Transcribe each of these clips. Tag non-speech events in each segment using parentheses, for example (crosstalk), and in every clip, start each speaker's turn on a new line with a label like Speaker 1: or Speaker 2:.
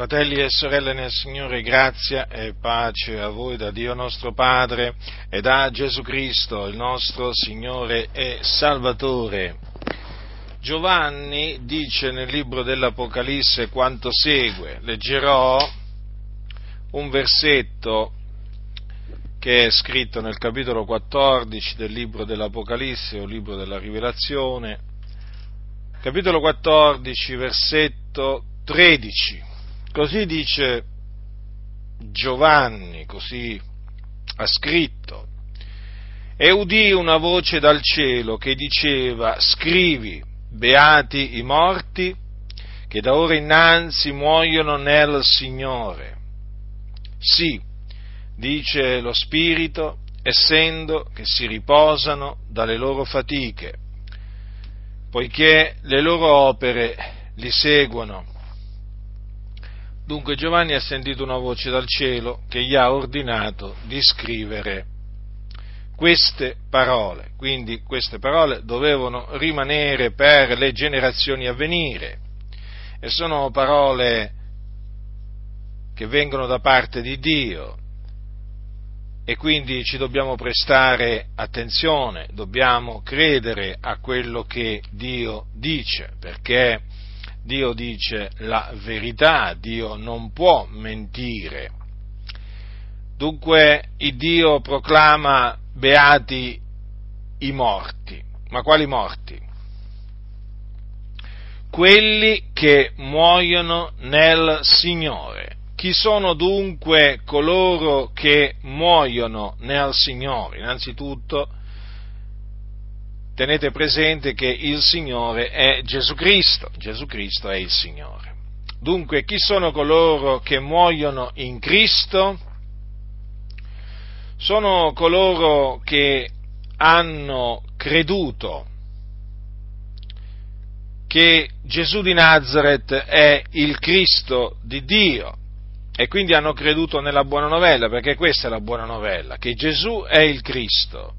Speaker 1: Fratelli e sorelle nel Signore, grazia e pace a voi da Dio nostro Padre e da Gesù Cristo, il nostro Signore e Salvatore. Giovanni dice nel libro dell'Apocalisse quanto segue. Leggerò un versetto che è scritto nel capitolo 14 del libro dell'Apocalisse o libro della Rivelazione, capitolo 14, versetto 13 Così dice Giovanni, così ha scritto. E udì una voce dal cielo che diceva, scrivi, beati i morti, che da ora innanzi muoiono nel Signore. Sì, dice lo Spirito, essendo che si riposano dalle loro fatiche, poiché le loro opere li seguono Dunque Giovanni ha sentito una voce dal cielo che gli ha ordinato di scrivere queste parole. Quindi queste parole dovevano rimanere per le generazioni a venire e sono parole che vengono da parte di Dio e quindi ci dobbiamo prestare attenzione, dobbiamo credere a quello che Dio dice, perché Dio dice la verità, Dio non può mentire. Dunque il Dio proclama beati i morti. Ma quali morti? Quelli che muoiono nel Signore. Chi sono dunque coloro che muoiono nel Signore? Innanzitutto tenete presente che il Signore è Gesù Cristo, Gesù Cristo è il Signore. Dunque, chi sono coloro che muoiono in Cristo? Sono coloro che hanno creduto che Gesù di Nazareth è il Cristo di Dio e quindi hanno creduto nella buona novella, perché questa è la buona novella, che Gesù è il Cristo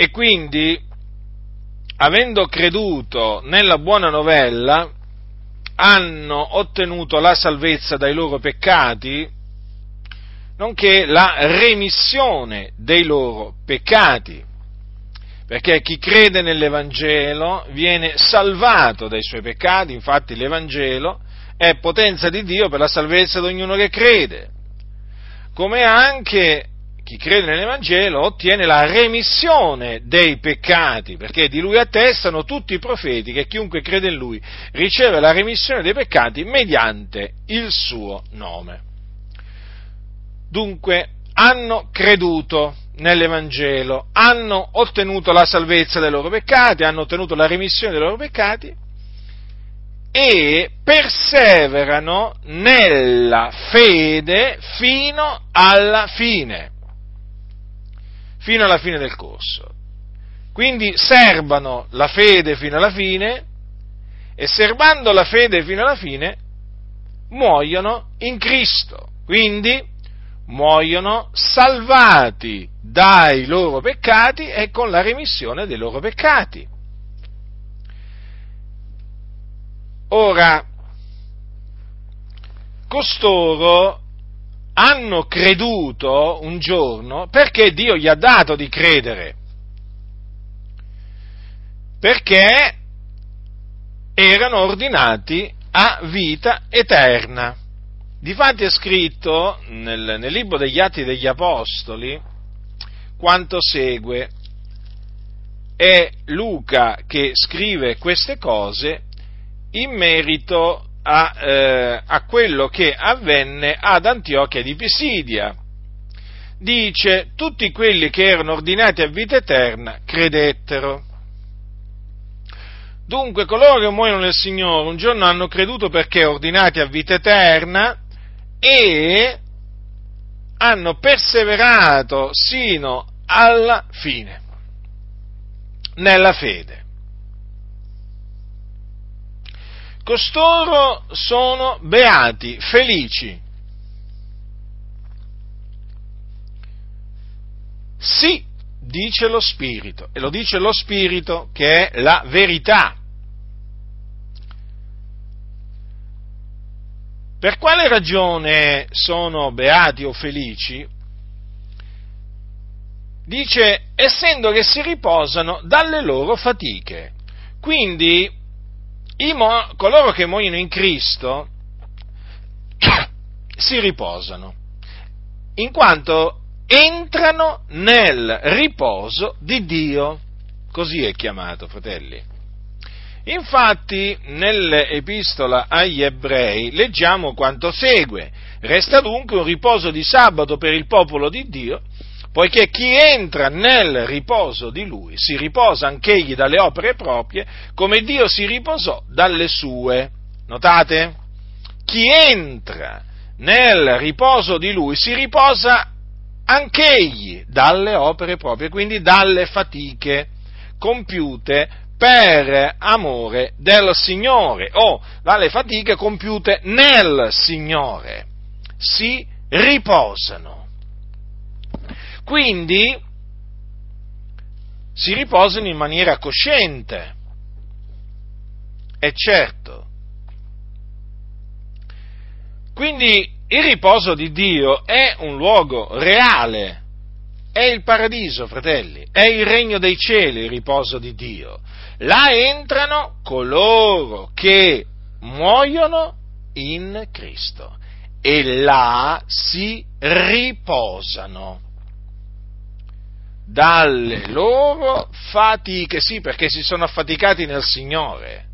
Speaker 1: E quindi, avendo creduto nella buona novella, hanno ottenuto la salvezza dai loro peccati, nonché la remissione dei loro peccati. Perché chi crede nell'Evangelo viene salvato dai suoi peccati, infatti l'Evangelo è potenza di Dio per la salvezza di ognuno che crede, come anche chi crede nell'Evangelo ottiene la remissione dei peccati, perché di lui attestano tutti i profeti che chiunque crede in lui riceve la remissione dei peccati mediante il suo nome. Dunque hanno creduto nell'Evangelo, hanno ottenuto la salvezza dei loro peccati, hanno ottenuto la remissione dei loro peccati e perseverano nella fede fino alla fine fino alla fine del corso. Quindi serbano la fede fino alla fine e serbando la fede fino alla fine muoiono in Cristo. Quindi muoiono salvati dai loro peccati e con la remissione dei loro peccati. Ora, costoro hanno creduto un giorno perché Dio gli ha dato di credere. Perché erano ordinati a vita eterna. Difatti è scritto nel, nel libro degli Atti degli Apostoli quanto segue. È Luca che scrive queste cose in merito a, eh, a quello che avvenne ad Antiochia di Pisidia. Dice, tutti quelli che erano ordinati a vita eterna credettero. Dunque coloro che muoiono nel Signore un giorno hanno creduto perché ordinati a vita eterna e hanno perseverato sino alla fine nella fede. Costoro sono beati, felici. Sì, dice lo Spirito, e lo dice lo Spirito che è la verità. Per quale ragione sono beati o felici? Dice, essendo che si riposano dalle loro fatiche. Quindi, mo- coloro che muoiono in Cristo (coughs) si riposano, in quanto entrano nel riposo di Dio. Così è chiamato, fratelli. Infatti, nell'epistola agli ebrei leggiamo quanto segue. Resta dunque un riposo di sabato per il popolo di Dio, poiché chi entra nel riposo di lui si riposa anch'egli dalle opere proprie, come Dio si riposò dalle sue. Notate? Chi entra nel riposo di lui si riposa anch'egli dalle opere proprie, quindi dalle fatiche compiute per amore del Signore o dalle fatiche compiute nel Signore. Si riposano. Quindi si riposano in maniera cosciente. E certo. Quindi il riposo di Dio è un luogo reale, è il paradiso, fratelli, è il regno dei cieli il riposo di Dio. Là entrano coloro che muoiono in Cristo e là si riposano dalle loro fatiche, sì, perché si sono affaticati nel Signore.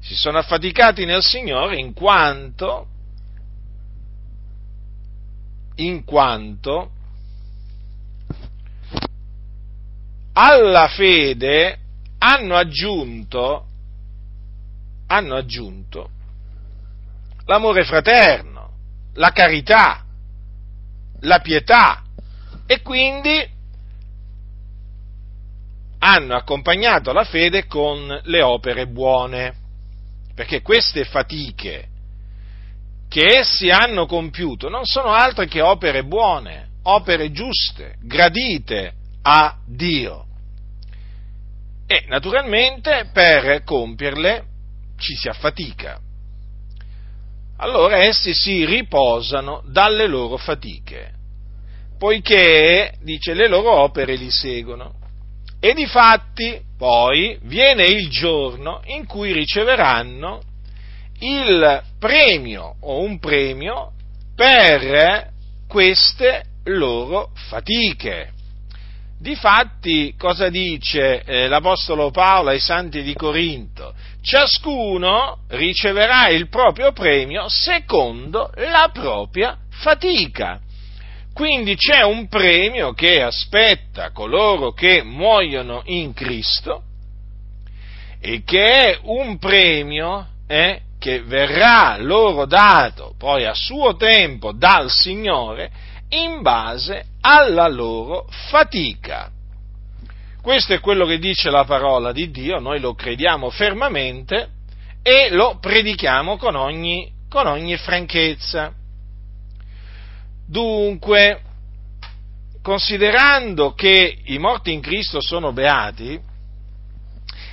Speaker 1: Si sono affaticati nel Signore in quanto, in quanto alla fede hanno aggiunto, hanno aggiunto l'amore fraterno, la carità, la pietà, e quindi hanno accompagnato la fede con le opere buone, perché queste fatiche che essi hanno compiuto non sono altre che opere buone, opere giuste, gradite a Dio. E naturalmente per compierle ci si affatica. Allora essi si riposano dalle loro fatiche poiché, dice, le loro opere li seguono. E di fatti poi viene il giorno in cui riceveranno il premio o un premio per queste loro fatiche. Difatti, cosa dice eh, l'Apostolo Paolo ai santi di Corinto? Ciascuno riceverà il proprio premio secondo la propria fatica. Quindi c'è un premio che aspetta coloro che muoiono in Cristo e che è un premio eh, che verrà loro dato poi a suo tempo dal Signore in base alla loro fatica. Questo è quello che dice la parola di Dio, noi lo crediamo fermamente e lo predichiamo con ogni, con ogni franchezza. Dunque, considerando che i morti in Cristo sono beati,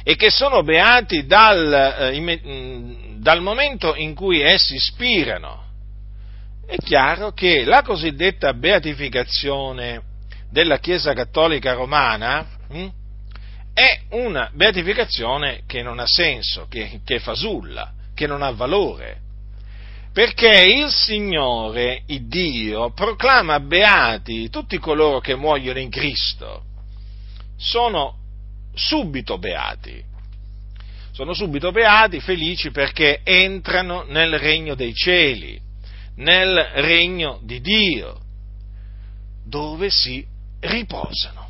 Speaker 1: e che sono beati dal, eh, dal momento in cui essi spirano, è chiaro che la cosiddetta beatificazione della Chiesa Cattolica Romana hm, è una beatificazione che non ha senso, che, che fasulla, che non ha valore perché il Signore, il Dio, proclama beati tutti coloro che muoiono in Cristo. Sono subito beati. Sono subito beati, felici perché entrano nel regno dei cieli, nel regno di Dio, dove si riposano.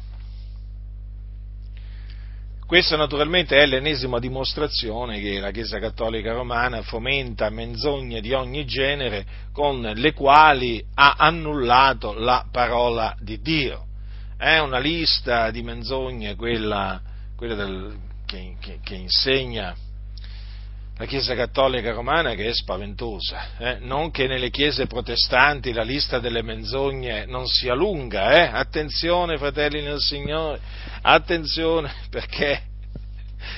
Speaker 1: Questa naturalmente è l'ennesima dimostrazione che la Chiesa Cattolica Romana fomenta menzogne di ogni genere con le quali ha annullato la parola di Dio. È una lista di menzogne quella, quella del, che, che, che insegna la Chiesa Cattolica Romana che è spaventosa, eh? non che nelle chiese protestanti la lista delle menzogne non sia lunga, eh? attenzione fratelli nel Signore, attenzione (laughs) perché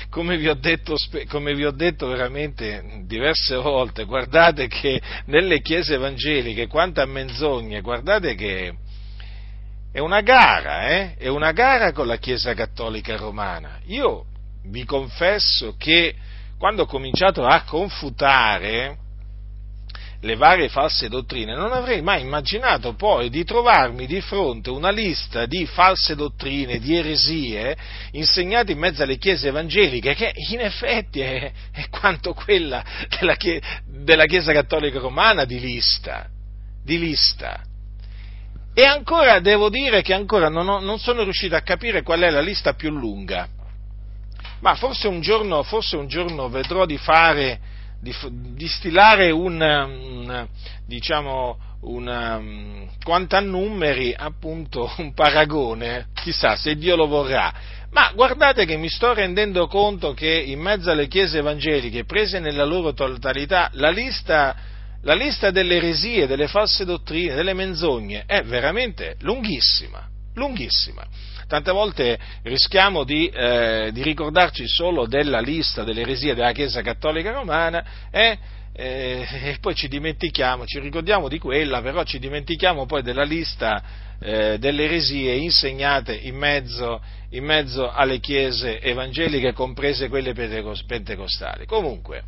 Speaker 1: come vi, detto, come vi ho detto veramente diverse volte, guardate che nelle chiese evangeliche, quanto a menzogne, guardate che è una gara, eh? È una gara con la Chiesa Cattolica Romana. Io vi confesso che quando ho cominciato a confutare le varie false dottrine, non avrei mai immaginato poi di trovarmi di fronte una lista di false dottrine, di eresie insegnate in mezzo alle chiese evangeliche, che in effetti è, è quanto quella della, della, Chiesa Cattolica Romana di lista. Di lista. E ancora devo dire che ancora non, ho, non sono riuscito a capire qual è la lista più lunga. Ma forse un giorno, forse un giorno vedrò di fare di, di stilare un, un diciamo, una, quanto a numeri, appunto, (laughs) un paragone, chissà se Dio lo vorrà. Ma guardate che mi sto rendendo conto che in mezzo alle chiese evangeliche, prese nella loro totalità, la lista, la lista delle eresie, delle false dottrine, delle menzogne è veramente lunghissima, lunghissima. Tante volte rischiamo di, eh, di ricordarci solo della lista delle eresie della Chiesa Cattolica Romana eh, eh, (laughs) e poi ci dimentichiamo, ci ricordiamo di quella, però ci dimentichiamo poi della lista eh, delle eresie insegnate in mezzo, in mezzo alle chiese evangeliche, comprese quelle pentecostali. Comunque,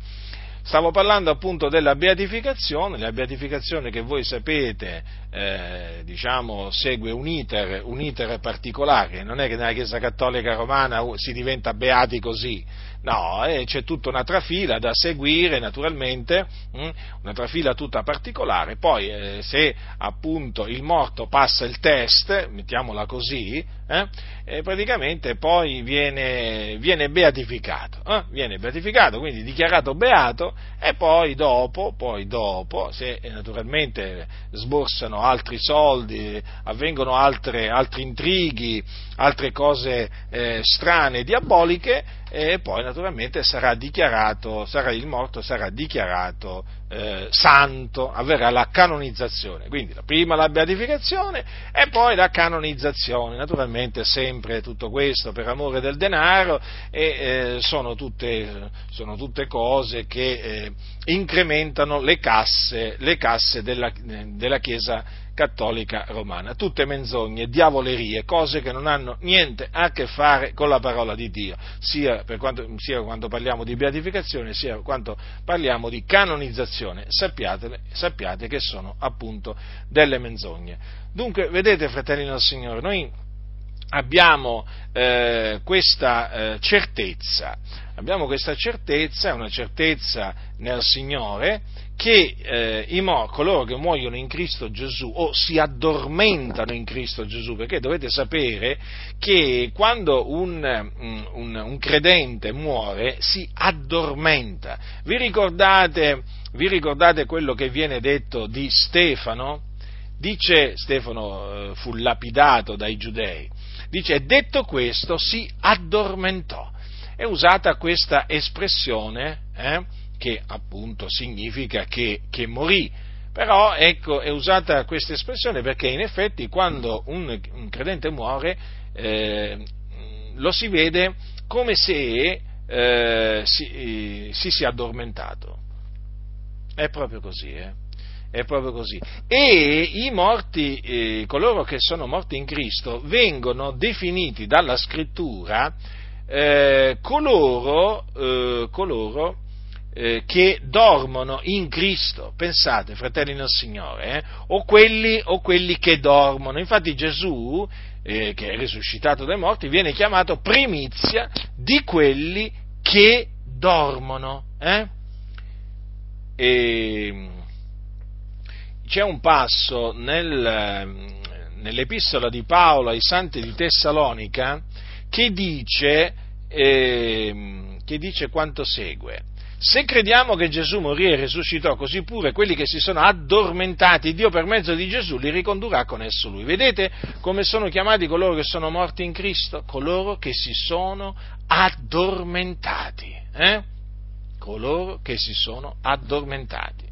Speaker 1: Stavo parlando appunto della beatificazione, la beatificazione che voi sapete, eh, diciamo, segue un iter, un iter, particolare, non è che nella Chiesa Cattolica Romana si diventa beati così, no, eh, c'è tutta una trafila da seguire naturalmente, mh, hm, una trafila tutta particolare, poi eh, se appunto il morto passa il test, mettiamola così, eh, praticamente poi viene, viene beatificato, eh, viene beatificato, quindi dichiarato beato e poi dopo, poi dopo, se naturalmente sborsano altri soldi, avvengono altre, altri intrighi, altre cose eh, strane, diaboliche, e poi naturalmente sarà dichiarato, sarà, il morto sarà dichiarato eh, santo, avverrà la canonizzazione. Quindi prima la beatificazione e poi la canonizzazione. Naturalmente sempre tutto questo per amore del denaro e eh, sono, tutte, sono, tutte, cose che eh, incrementano le casse, le casse della, della Chiesa cattolica romana. Tutte menzogne, diavolerie, cose che non hanno niente a che fare con la parola di Dio, sia, quanto, sia quando parliamo di beatificazione, sia quando parliamo di canonizzazione. Sappiate, sappiate che sono appunto delle menzogne. Dunque, vedete, fratelli del Signore, noi abbiamo eh, questa eh, certezza, abbiamo questa certezza, una certezza nel Signore, che eh, i mo- coloro che muoiono in Cristo Gesù o si addormentano in Cristo Gesù, perché dovete sapere che quando un, mm, un, un credente muore si addormenta. Vi ricordate, vi ricordate quello che viene detto di Stefano? Dice, Stefano eh, fu lapidato dai giudei, dice, detto questo si addormentò. È usata questa espressione, eh, che appunto significa che, che morì. Però ecco, è usata questa espressione perché in effetti quando un, un credente muore eh, lo si vede come se eh, si, si sia addormentato. È proprio così, eh? È proprio così. E i morti, eh, coloro che sono morti in Cristo, vengono definiti dalla scrittura eh, coloro, eh, coloro eh, che dormono in Cristo, pensate, fratelli nel Signore, eh? o, quelli, o, quelli, che dormono. Infatti Gesù, eh, che è risuscitato dai morti, viene chiamato primizia di quelli che dormono. E c'è un passo nel, nell'epistola di Paolo ai santi di Tessalonica che dice, eh, che dice quanto segue. Se crediamo che Gesù morì e risuscitò, così pure quelli che si sono addormentati, Dio per mezzo di Gesù li ricondurrà con esso Lui. Vedete come sono chiamati coloro che sono morti in Cristo? Coloro che si sono addormentati. Eh? Coloro che si sono addormentati.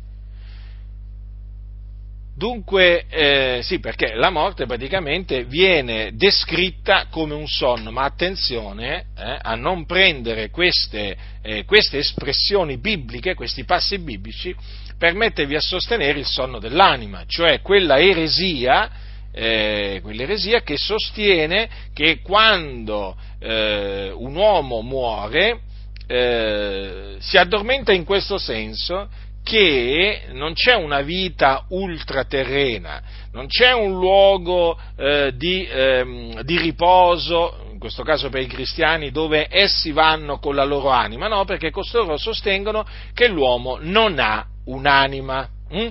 Speaker 1: Dunque, eh, sì, perché la morte praticamente viene descritta come un sonno, ma attenzione eh, a non prendere queste, eh, queste, espressioni bibliche, questi passi biblici, per mettervi a sostenere il sonno dell'anima, cioè quella eresia, eh, quell'eresia che sostiene che quando eh, un uomo muore eh, si addormenta in questo senso che non c'è una vita ultraterrena, non c'è un luogo eh, di, ehm, di, riposo, in questo caso per i cristiani, dove essi vanno con la loro anima, no, perché costoro sostengono che l'uomo non ha un'anima. Hm?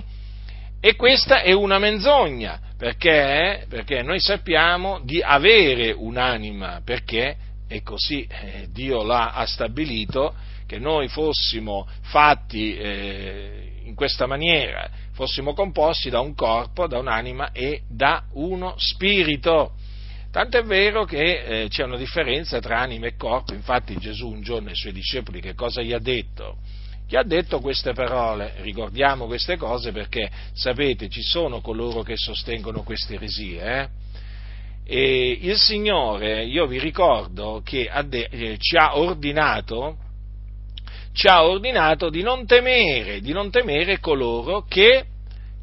Speaker 1: E questa è una menzogna, perché? perché noi sappiamo di avere un'anima, perché è così, eh, Dio l'ha stabilito, che noi fossimo fatti eh, in questa maniera, fossimo composti da un corpo, da un'anima e da uno spirito. Tanto è vero che eh, c'è una differenza tra anima e corpo, infatti Gesù un giorno ai suoi discepoli che cosa gli ha detto? Gli ha detto queste parole, ricordiamo queste cose perché sapete ci sono coloro che sostengono queste eresie, eh? E il Signore, io vi ricordo che eh, ci ha ordinato ci ha ordinato di non temere, di non temere coloro che,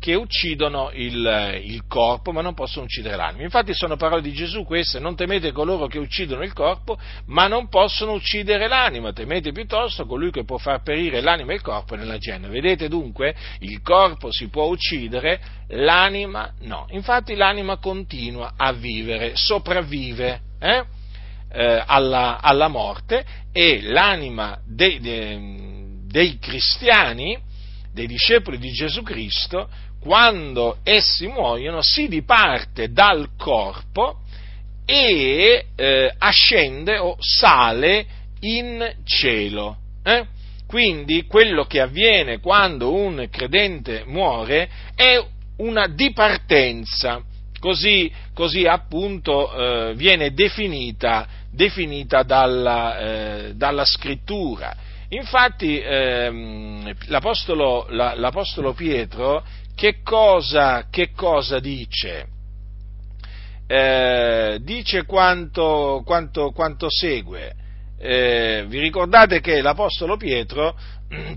Speaker 1: che uccidono il, il, corpo, ma non possono uccidere l'anima. Infatti sono parole di Gesù queste, non temete coloro che uccidono il corpo, ma non possono uccidere l'anima, temete piuttosto colui che può far perire l'anima e il corpo nella genere. Vedete dunque, il corpo si può uccidere, l'anima no. Infatti l'anima continua a vivere, sopravvive. Eh? Eh, alla, alla, morte e l'anima dei, dei, dei cristiani, dei discepoli di Gesù Cristo, quando essi muoiono, si diparte dal corpo e eh, ascende o sale in cielo. Eh? Quindi quello che avviene quando un credente muore è una dipartenza, così, così appunto eh, viene definita definita dalla, eh, dalla scrittura. Infatti ehm, l'Apostolo, la, l'Apostolo, Pietro che cosa, che cosa dice? Eh, dice quanto, quanto, quanto segue. Eh, vi ricordate che l'Apostolo Pietro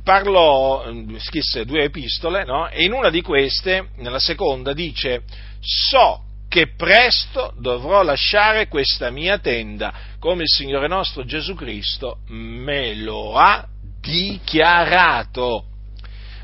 Speaker 1: parlò, mm, scrisse due epistole, no? e in una di queste, nella seconda, dice: So che presto dovrò lasciare questa mia tenda, come il Signore nostro Gesù Cristo me lo ha dichiarato.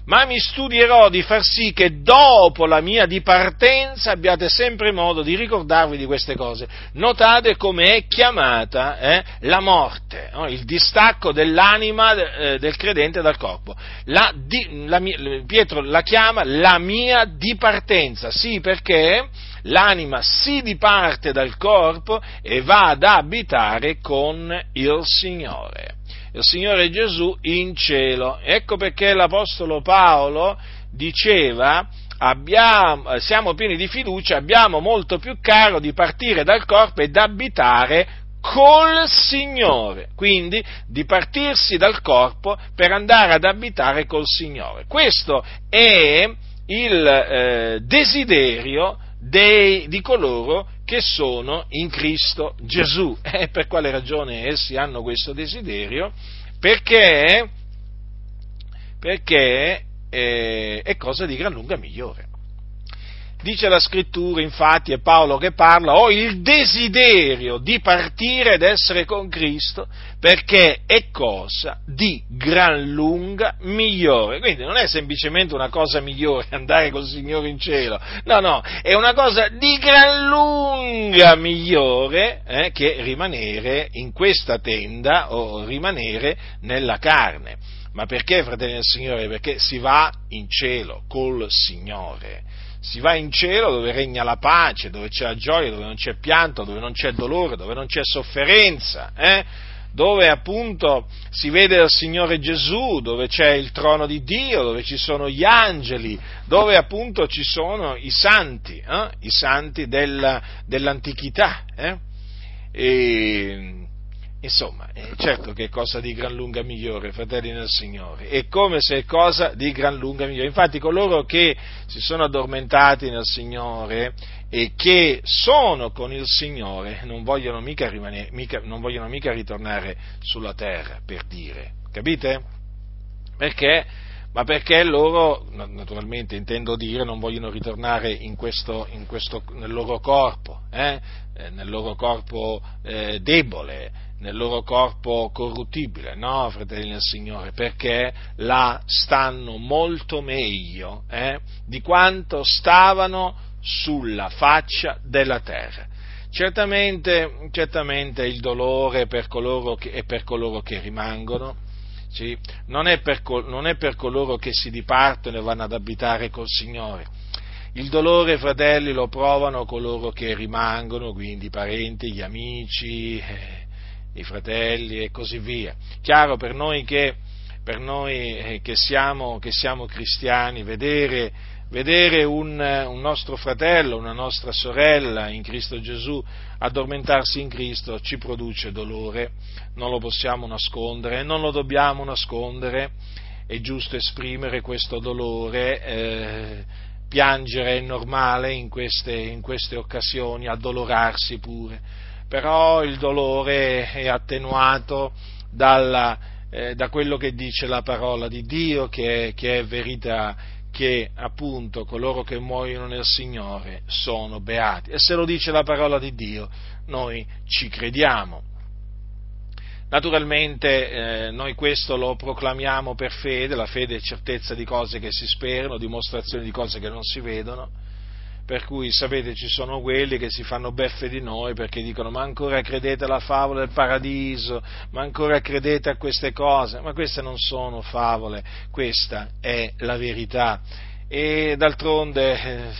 Speaker 1: Ma mi studierò di far sì che dopo la mia dipartenza abbiate sempre modo di ricordarvi di queste cose. Notate come è chiamata eh, la morte, no? il distacco dell'anima eh, del credente dal corpo. La, di, la, Pietro la chiama la mia dipartenza, sì perché l'anima si diparte dal corpo e va ad abitare con il Signore. Il Signore Gesù in cielo. Ecco perché l'Apostolo Paolo diceva abbiamo, siamo pieni di fiducia, abbiamo molto più caro di partire dal corpo ed abitare col Signore, quindi di partirsi dal corpo per andare ad abitare col Signore. Questo è il eh, desiderio dei, di coloro che sono in Cristo Gesù. E per quale ragione essi hanno questo desiderio? Perché, perché eh, è cosa di gran lunga migliore. Dice la scrittura, infatti, è Paolo che parla, ho il desiderio di partire ed essere con Cristo perché è cosa di gran lunga migliore. Quindi non è semplicemente una cosa migliore (laughs) andare col Signore in cielo, no, no, è una cosa di gran lunga migliore eh, che rimanere in questa tenda o rimanere nella carne. Ma perché, fratelli del Signore? Perché si va in cielo col Signore si va in cielo dove regna la pace, dove c'è la gioia, dove non c'è pianto, dove non c'è dolore, dove non c'è sofferenza, eh? dove appunto si vede il Signore Gesù, dove c'è il trono di Dio, dove ci sono gli angeli, dove appunto ci sono i santi, eh? i santi della, dell'antichità. Eh? E, insomma, certo che è cosa di gran lunga migliore, fratelli nel Signore, è come se è cosa di gran lunga migliore. Infatti coloro che si sono addormentati nel Signore e che sono con il Signore non vogliono mica, rimanere, mica, non vogliono mica ritornare sulla terra, per dire, capite? Perché? Ma perché loro, naturalmente intendo dire, non vogliono ritornare in questo, in questo, nel loro corpo, eh? eh nel loro corpo eh, debole, nel loro corpo corruttibile, no, fratelli del Signore, perché là stanno molto meglio eh, di quanto stavano sulla faccia della terra. Certamente, certamente il dolore per che, è per coloro che rimangono, sì? non, è per, non è per coloro che si dipartono e vanno ad abitare col Signore. Il dolore, fratelli, lo provano coloro che rimangono, quindi i parenti, gli amici, eh, i fratelli e così via. Chiaro per noi che, per noi eh, che, siamo, che siamo, cristiani, vedere, vedere un, un, nostro fratello, una nostra sorella in Cristo Gesù addormentarsi in Cristo ci produce dolore, non lo possiamo nascondere, non lo dobbiamo nascondere, è giusto esprimere questo dolore. Eh, piangere è normale in queste, in queste occasioni, addolorarsi pure, però il dolore è attenuato dalla, eh, da quello che dice la parola di Dio, che, che è verità, che appunto coloro che muoiono nel Signore sono beati. E se lo dice la parola di Dio, noi ci crediamo. Naturalmente eh, noi questo lo proclamiamo per fede, la fede è certezza di cose che si sperano, dimostrazione di cose che non si vedono, per cui sapete ci sono quelli che si fanno beffe di noi perché dicono ma ancora credete alla favola del paradiso, ma ancora credete a queste cose, ma queste non sono favole, questa è la verità. E d'altronde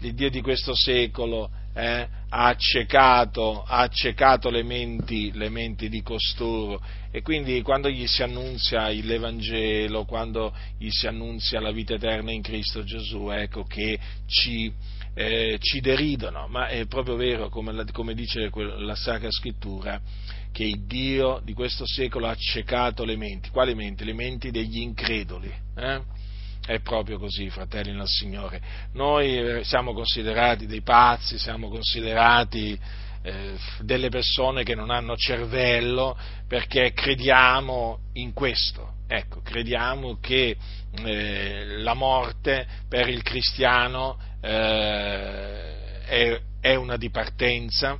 Speaker 1: eh, Dio di questo secolo eh, ha, accecato, ha accecato le menti, le menti di costoro. E quindi quando gli si annunzia l'Evangelo, quando gli si annunzia la vita eterna in Cristo Gesù, ecco che ci eh, ci deridono, ma è proprio vero, come, la, come dice la Sacra Scrittura, che il Dio di questo secolo ha accecato le menti. Quali menti? Le menti degli increduli. Eh? È proprio così, fratelli nel Signore. Noi eh, siamo considerati dei pazzi, siamo considerati eh, delle persone che non hanno cervello perché crediamo in questo. Ecco, crediamo che eh, la morte per il cristiano eh, è, è, una dipartenza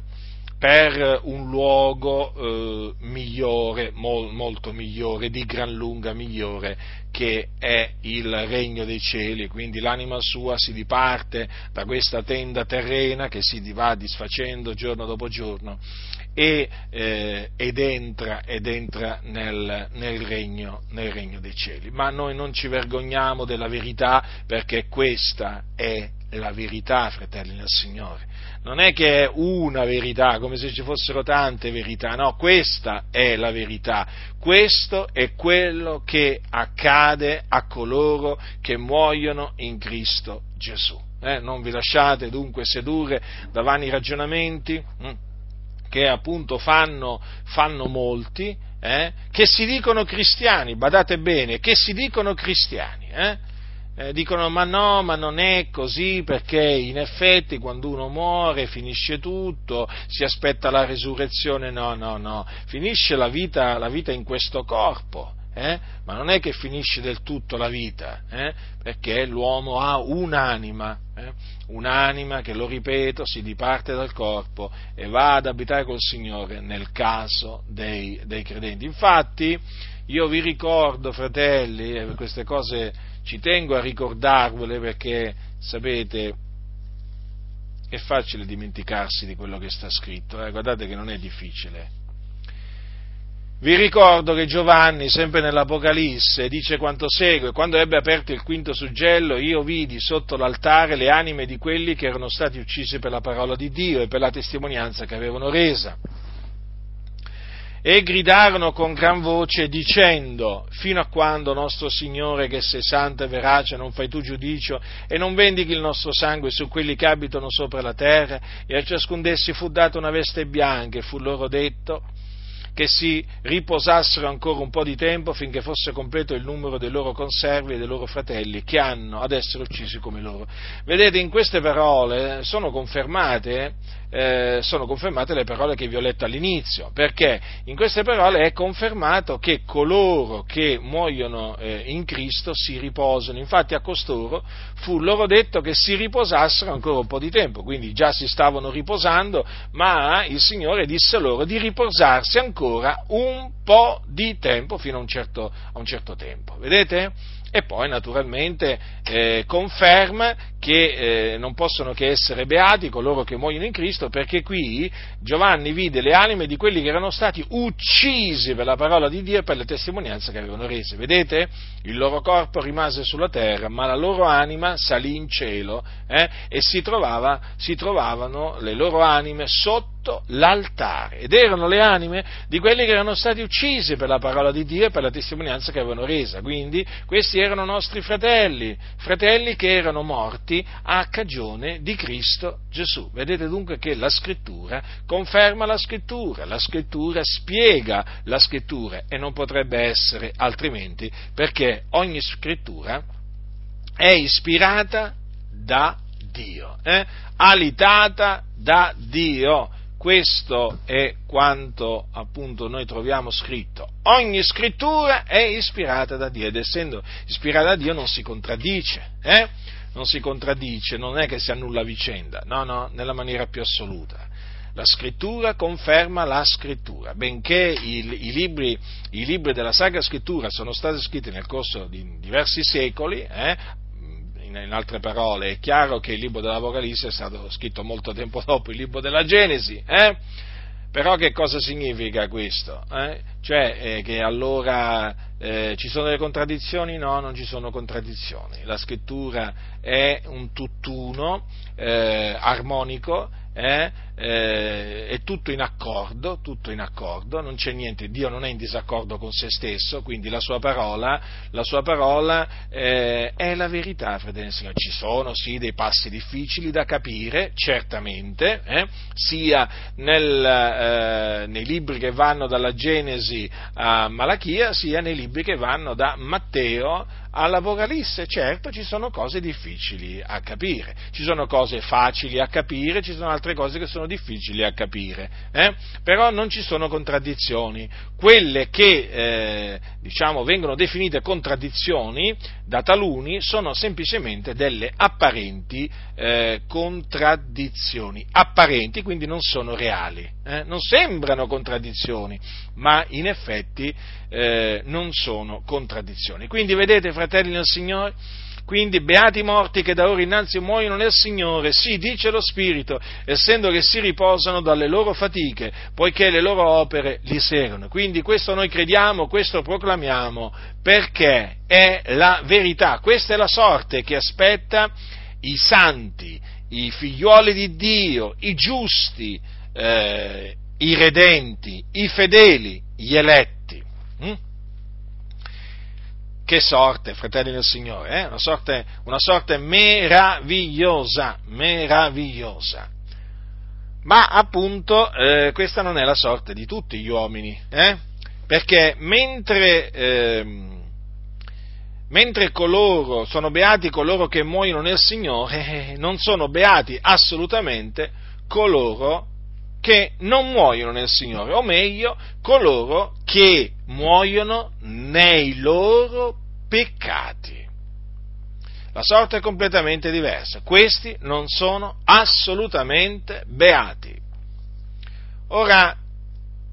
Speaker 1: per un luogo eh, migliore, mol, molto migliore, di gran lunga migliore, che è il regno dei cieli. Quindi l'anima sua si diparte da questa tenda terrena che si va disfacendo giorno dopo giorno e, eh, ed entra, ed entra nel, nel, regno, nel regno dei cieli. Ma noi non ci vergogniamo della verità perché questa è la verità, fratelli del Signore. Non è che è una verità, come se ci fossero tante verità, no, questa è la verità. Questo è quello che accade a coloro che muoiono in Cristo Gesù. Eh, non vi lasciate dunque sedurre da vani ragionamenti hm, che appunto fanno, fanno molti, eh, che si dicono cristiani, badate bene, che si dicono cristiani. Eh? eh, dicono ma no, ma non è così perché in effetti quando uno muore finisce tutto, si aspetta la resurrezione, no, no, no, finisce la vita, la vita in questo corpo. Eh? ma non è che finisce del tutto la vita, eh? perché l'uomo ha un'anima, eh? un'anima che, lo ripeto, si diparte dal corpo e va ad abitare col Signore nel caso dei, dei credenti. Infatti, io vi ricordo, fratelli, queste cose ci tengo a ricordarvele perché, sapete, è facile dimenticarsi di quello che sta scritto, eh? guardate che non è difficile. Vi ricordo che Giovanni, sempre nell'Apocalisse, dice quanto segue, quando ebbe aperto il quinto suggello, io vidi sotto l'altare le anime di quelli che erano stati uccisi per la parola di Dio e per la testimonianza che avevano resa. E gridarono con gran voce dicendo, fino a quando nostro Signore che sei santo e verace non fai tu giudicio e non vendichi il nostro sangue su quelli che abitano sopra la terra? E a ciascun d'essi fu data una veste bianca e fu loro detto che si riposassero ancora un po' di tempo finché fosse completo il numero dei loro conservi e dei loro fratelli che hanno ad essere uccisi come loro. Vedete, in queste parole sono confermate, eh, sono confermate le parole che vi ho letto all'inizio, perché in queste parole è confermato che coloro che muoiono eh, in Cristo si riposano. Infatti a costoro fu loro detto che si riposassero ancora un po' di tempo, quindi già si stavano riposando, ma il Signore disse loro di riposarsi ancora un po' di tempo, fino a un certo, a un certo tempo. Vedete? E poi naturalmente eh, conferma che eh, non possono che essere beati coloro che muoiono in Cristo, perché qui Giovanni vide le anime di quelli che erano stati uccisi per la parola di Dio e per le testimonianze che avevano rese. Vedete? Il loro corpo rimase sulla terra, ma la loro anima salì in cielo eh, e si, trovava, si trovavano le loro anime sotto l'altare ed erano le anime di quelli che erano stati uccisi per la parola di Dio e per la testimonianza che avevano resa. Quindi questi erano nostri fratelli, fratelli che erano morti a cagione di Cristo Gesù. Vedete dunque che la scrittura conferma la scrittura, la scrittura spiega la scrittura e non potrebbe essere altrimenti perché ogni scrittura è ispirata da Dio, eh? alitata da Dio. Questo è quanto appunto noi troviamo scritto. Ogni scrittura è ispirata da Dio ed essendo ispirata da Dio non si contraddice. Eh? non si contraddice, non è che si annulla vicenda, no, no, nella maniera più assoluta. La scrittura conferma la scrittura, benché i, i, libri, i libri, della Sacra Scrittura sono stati scritti nel corso di diversi secoli, eh, in, altre parole è chiaro che il libro dell'Apocalisse è stato scritto molto tempo dopo il libro della Genesi, eh, però che cosa significa questo? Eh? Cioè eh, che allora eh, ci sono delle contraddizioni? No, non ci sono contraddizioni. La scrittura è un tutt'uno eh, armonico eh, è tutto in accordo, tutto in accordo, non c'è niente, Dio non è in disaccordo con se stesso, quindi la sua parola, la sua parola eh, è la verità, fratelli e signori. Ci sono sì dei passi difficili da capire, certamente, eh, sia nel, eh, nei libri che vanno dalla Genesi a Malachia, sia nei libri che vanno da Matteo all'Apocalisse, certo ci sono cose difficili a capire, ci sono cose facili a capire, ci sono altre cose che sono difficili a capire, eh? però non ci sono contraddizioni. Quelle che eh, diciamo, vengono definite contraddizioni da taluni sono semplicemente delle apparenti eh, contraddizioni, apparenti quindi non sono reali, eh? non sembrano contraddizioni, ma in effetti eh, non sono contraddizioni. Quindi vedete, fratelli del Signore, quindi beati i morti che da ora innanzi muoiono nel Signore, sì, dice lo Spirito, essendo che si riposano dalle loro fatiche, poiché le loro opere li seguono. Quindi questo noi crediamo, questo proclamiamo, perché è la verità, questa è la sorte che aspetta i santi, i figlioli di Dio, i giusti, eh, i redenti, i fedeli, gli eletti. Hm? Che sorte, fratelli del Signore, eh? una, sorte, una sorte meravigliosa, meravigliosa. Ma appunto eh, questa non è la sorte di tutti gli uomini, eh? perché mentre, eh, mentre coloro, sono beati coloro che muoiono nel Signore, eh, non sono beati assolutamente coloro che non muoiono nel Signore, o meglio, coloro che muoiono nei loro peccati. La sorte è completamente diversa. Questi non sono assolutamente beati. Ora,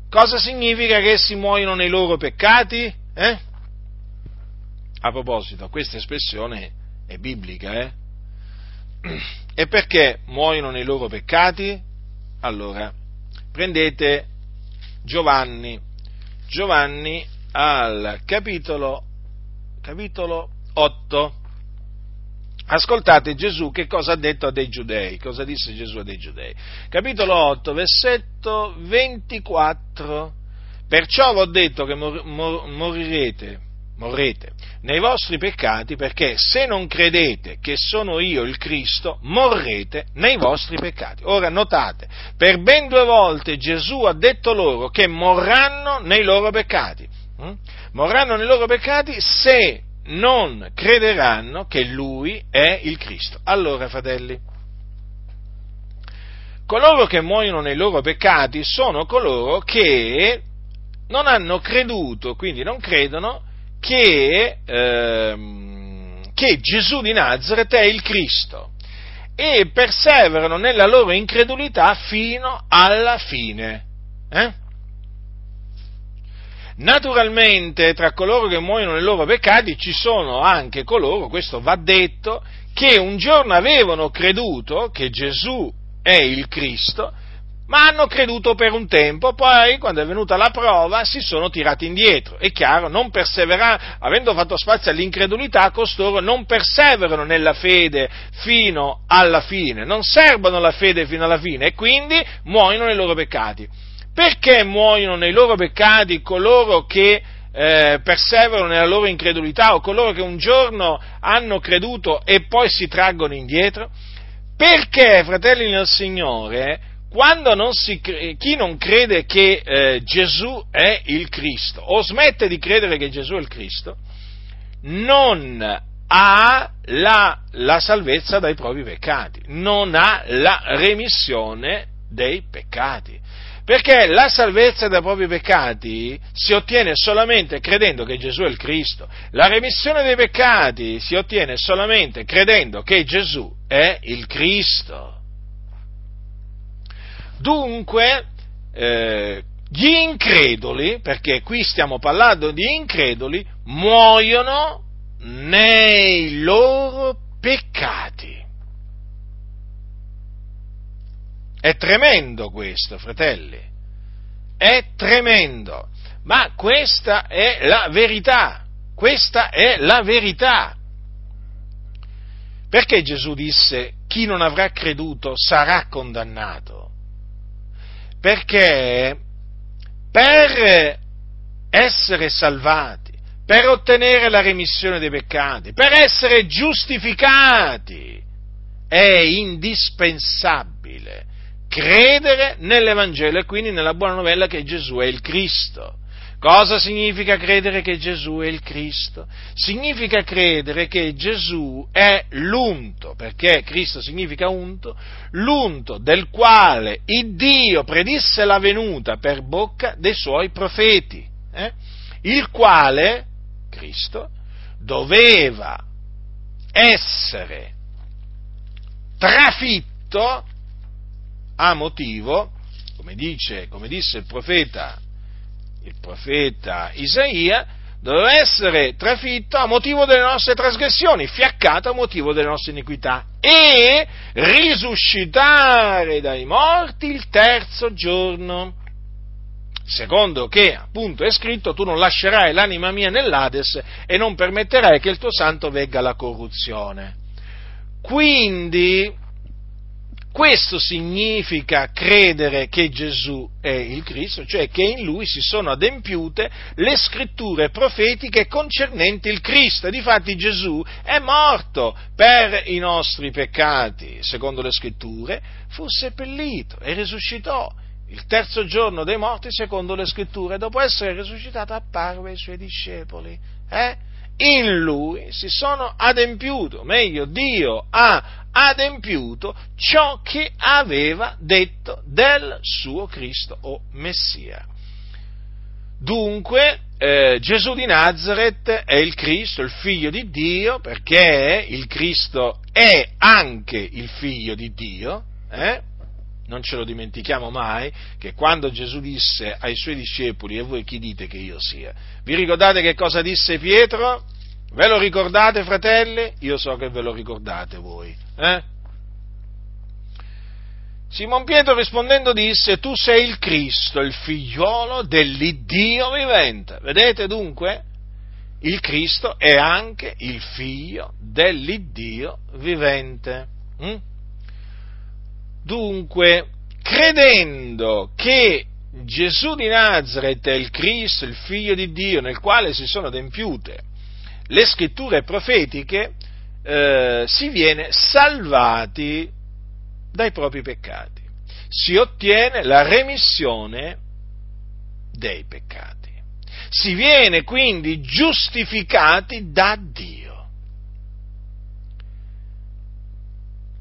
Speaker 1: cosa significa che essi muoiono nei loro peccati? Eh? A proposito, questa espressione è biblica, eh? (clears throat) E perché muoiono nei loro peccati? Allora, prendete Giovanni, Giovanni al capitolo, capitolo 8. Ascoltate Gesù che cosa ha detto a dei giudei, cosa disse Gesù a dei giudei. Capitolo 8, versetto 24. Perciò vi ho detto che mor- mor- morirete morrete nei vostri peccati perché se non credete che sono io il Cristo, morrete nei vostri peccati. Ora notate, per ben due volte Gesù ha detto loro che morranno nei loro peccati. Hm? Morranno nei loro peccati se non crederanno che Lui è il Cristo. Allora, fratelli, coloro che muoiono nei loro peccati sono coloro che non hanno creduto, quindi non credono che, ehm, che Gesù di Nazareth è il Cristo e perseverano nella loro incredulità fino alla fine. Eh? Naturalmente tra coloro che muoiono nei loro peccati ci sono anche coloro, questo va detto, che un giorno avevano creduto che Gesù è il Cristo, ma hanno creduto per un tempo, poi quando è venuta la prova si sono tirati indietro. È chiaro, non avendo fatto spazio all'incredulità, costoro non perseverano nella fede fino alla fine, non servono la fede fino alla fine e quindi muoiono nei loro peccati. Perché muoiono nei loro peccati coloro che eh, perseverano nella loro incredulità o coloro che un giorno hanno creduto e poi si traggono indietro? Perché, fratelli nel Signore, non si, chi non crede che eh, Gesù è il Cristo o smette di credere che Gesù è il Cristo, non ha la, la salvezza dai propri peccati, non ha la remissione dei peccati. Perché la salvezza dai propri peccati si ottiene solamente credendo che Gesù è il Cristo. La remissione dei peccati si ottiene solamente credendo che Gesù è il Cristo. Dunque, eh, gli increduli, perché qui stiamo parlando di increduli, muoiono nei loro peccati. È tremendo questo, fratelli, è tremendo, ma questa è la verità, questa è la verità. Perché Gesù disse chi non avrà creduto sarà condannato? Perché per essere salvati, per ottenere la remissione dei peccati, per essere giustificati, è indispensabile credere nell'Evangelo e quindi nella buona novella che Gesù è il Cristo. Cosa significa credere che Gesù è il Cristo? Significa credere che Gesù è l'unto, perché Cristo significa unto, l'unto del quale il Dio predisse la venuta per bocca dei suoi profeti, eh? il quale, Cristo, doveva essere trafitto a motivo, come, dice, come disse il profeta il profeta Isaia, doveva essere trafitto a motivo delle nostre trasgressioni, fiaccato a motivo delle nostre iniquità e risuscitare dai morti il terzo giorno. Secondo che appunto è scritto, tu non lascerai l'anima mia nell'Ades e non permetterai che il tuo santo vegga alla corruzione. Quindi questo significa credere che Gesù è il Cristo, cioè che in lui si sono adempiute le scritture profetiche concernenti il Cristo. Difatti Gesù è morto per i nostri peccati, secondo le scritture, fu seppellito e risuscitò il terzo giorno dei morti, secondo le scritture, dopo essere risuscitato apparve ai suoi discepoli. Eh? In lui si sono adempiuto, meglio Dio ha adempiuto ciò che aveva detto del suo Cristo o Messia. Dunque eh, Gesù di Nazareth è il Cristo, il figlio di Dio, perché il Cristo è anche il figlio di Dio, eh? Non ce lo dimentichiamo mai, che quando Gesù disse ai suoi discepoli, e voi chi dite che io sia? Vi ricordate che cosa disse Pietro? Ve lo ricordate, fratelli? Io so che ve lo ricordate voi. Eh? Simon Pietro rispondendo disse, tu sei il Cristo, il figliolo dell'Iddio vivente. Vedete dunque? Il Cristo è anche il figlio dell'Iddio vivente. Mm? Dunque, credendo che Gesù di Nazareth è il Cristo, il figlio di Dio, nel quale si sono adempiute le scritture profetiche, eh, si viene salvati dai propri peccati. Si ottiene la remissione dei peccati. Si viene quindi giustificati da Dio.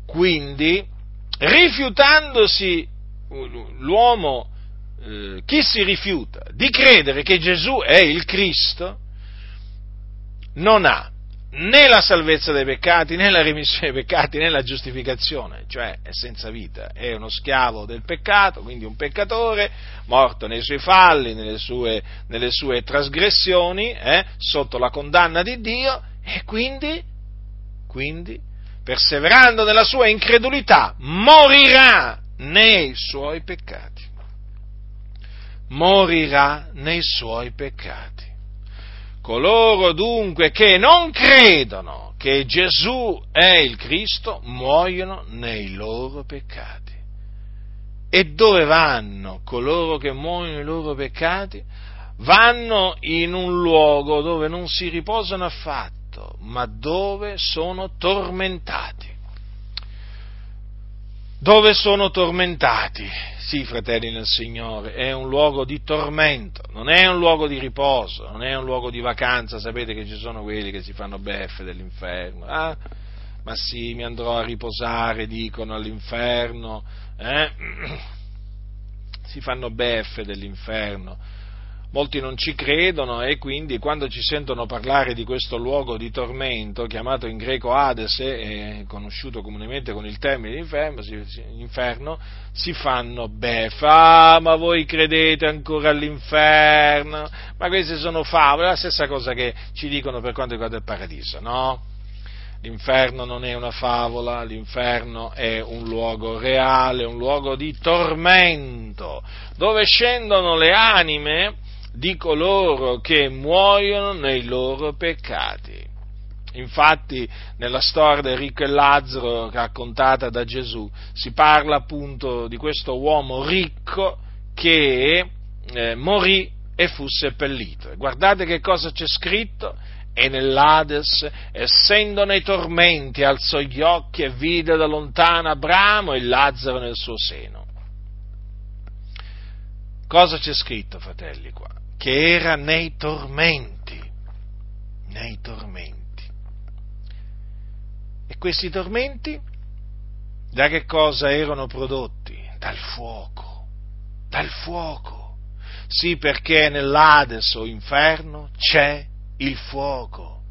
Speaker 1: Quindi, rifiutandosi l'uomo, eh, chi si rifiuta di credere che Gesù è il Cristo, non ha né la salvezza dei peccati, né la remissione dei peccati, né la giustificazione, cioè è senza vita, è uno schiavo del peccato, quindi un peccatore, morto nei suoi falli, nelle sue, nelle sue trasgressioni, eh, sotto la condanna di Dio, e quindi, quindi, perseverando nella sua incredulità, morirà nei suoi peccati. Morirà nei suoi peccati. Coloro dunque che non credono che Gesù è il Cristo muoiono nei loro peccati. E dove vanno coloro che muoiono nei loro peccati? Vanno in un luogo dove non si riposano affatto, ma dove sono tormentati. Dove sono tormentati? Sì, fratelli nel Signore, è un luogo di tormento, non è un luogo di riposo, non è un luogo di vacanza, sapete che ci sono quelli che si fanno beffe dell'inferno. Ah, ma sì, mi andrò a riposare, dicono all'inferno, eh? (clears throat) si fanno beffe dell'inferno molti non ci credono e quindi quando ci sentono parlare di questo luogo di tormento, chiamato in greco Hades e conosciuto comunemente con il termine inferno, si, inferno, si fanno beffa, ah, ma voi credete ancora all'inferno? Ma queste sono favole, la stessa cosa che ci dicono per quanto riguarda il paradiso, no? L'inferno non è una favola, l'inferno è un luogo reale, un luogo di tormento, dove scendono le anime di coloro che muoiono nei loro peccati. Infatti, nella storia del ricco e Lazzaro raccontata da Gesù, si parla appunto di questo uomo ricco che eh, morì e fu seppellito. Guardate che cosa c'è scritto. E nell'Ades, essendo nei tormenti, alzò gli occhi e vide da lontano Abramo e Lazzaro nel suo seno. Cosa c'è scritto, fratelli, qua? Che era nei tormenti, nei tormenti. E questi tormenti da che cosa erano prodotti? Dal fuoco, dal fuoco. Sì, perché nell'Ades o inferno c'è il fuoco.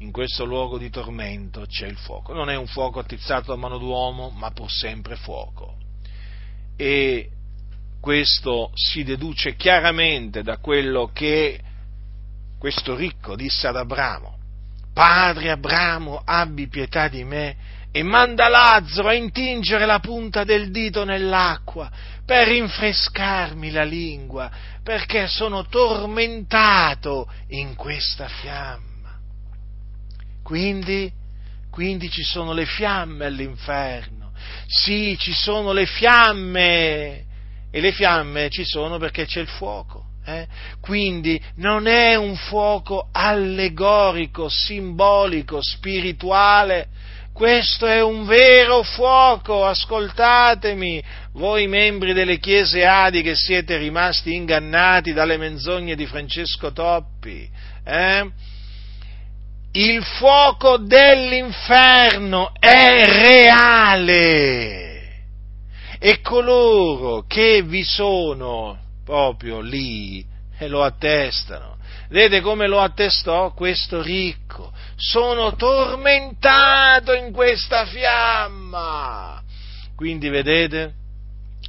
Speaker 1: In questo luogo di tormento c'è il fuoco. Non è un fuoco attizzato da mano d'uomo, ma pur sempre fuoco. E questo si deduce chiaramente da quello che questo ricco disse ad Abramo. Padre Abramo, abbi pietà di me e manda Lazzaro a intingere la punta del dito nell'acqua per rinfrescarmi la lingua, perché sono tormentato in questa fiamma. Quindi, quindi ci sono le fiamme all'inferno. Sì, ci sono le fiamme e le fiamme ci sono perché c'è il fuoco. Eh? Quindi non è un fuoco allegorico, simbolico, spirituale, questo è un vero fuoco, ascoltatemi, voi membri delle chiese Adi che siete rimasti ingannati dalle menzogne di Francesco Toppi. Eh? Il fuoco dell'inferno è reale e coloro che vi sono proprio lì e lo attestano. Vedete come lo attestò questo ricco? Sono tormentato in questa fiamma. Quindi vedete,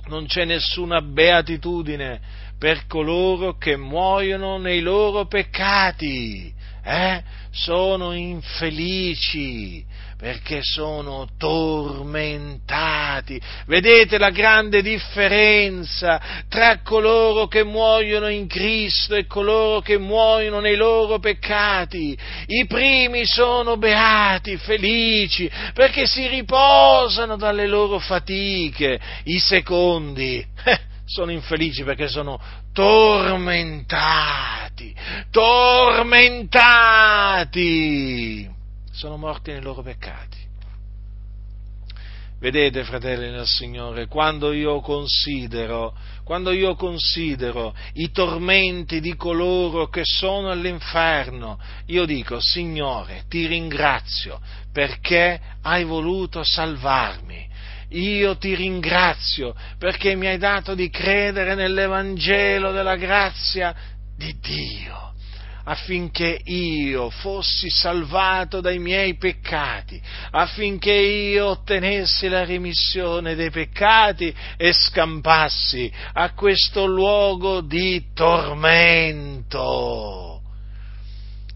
Speaker 1: non c'è nessuna beatitudine per coloro che muoiono nei loro peccati. Eh? Sono infelici perché sono tormentati. Vedete la grande differenza tra coloro che muoiono in Cristo e coloro che muoiono nei loro peccati. I primi sono beati, felici, perché si riposano dalle loro fatiche. I secondi (laughs) eh, sono infelici perché sono tormentati, tormentati, sono morti nei loro peccati. Vedete, fratelli nel Signore, quando io considero, quando io considero i tormenti di coloro che sono all'inferno, io dico, Signore, ti ringrazio perché hai voluto salvarmi. Io ti ringrazio perché mi hai dato di credere nell'Evangelo della grazia di Dio affinché io fossi salvato dai miei peccati, affinché io ottenessi la remissione dei peccati e scampassi a questo luogo di tormento.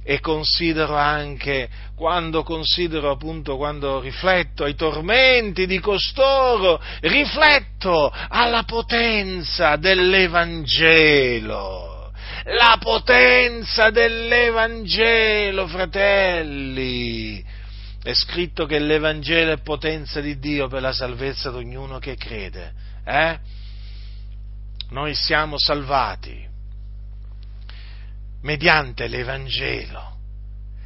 Speaker 1: E considero anche, quando considero appunto, quando rifletto ai tormenti di costoro, rifletto alla potenza dell'Evangelo la potenza dell'Evangelo, fratelli. È scritto che l'Evangelo è potenza di Dio per la salvezza di ognuno che crede. Eh? Noi siamo salvati mediante l'Evangelo.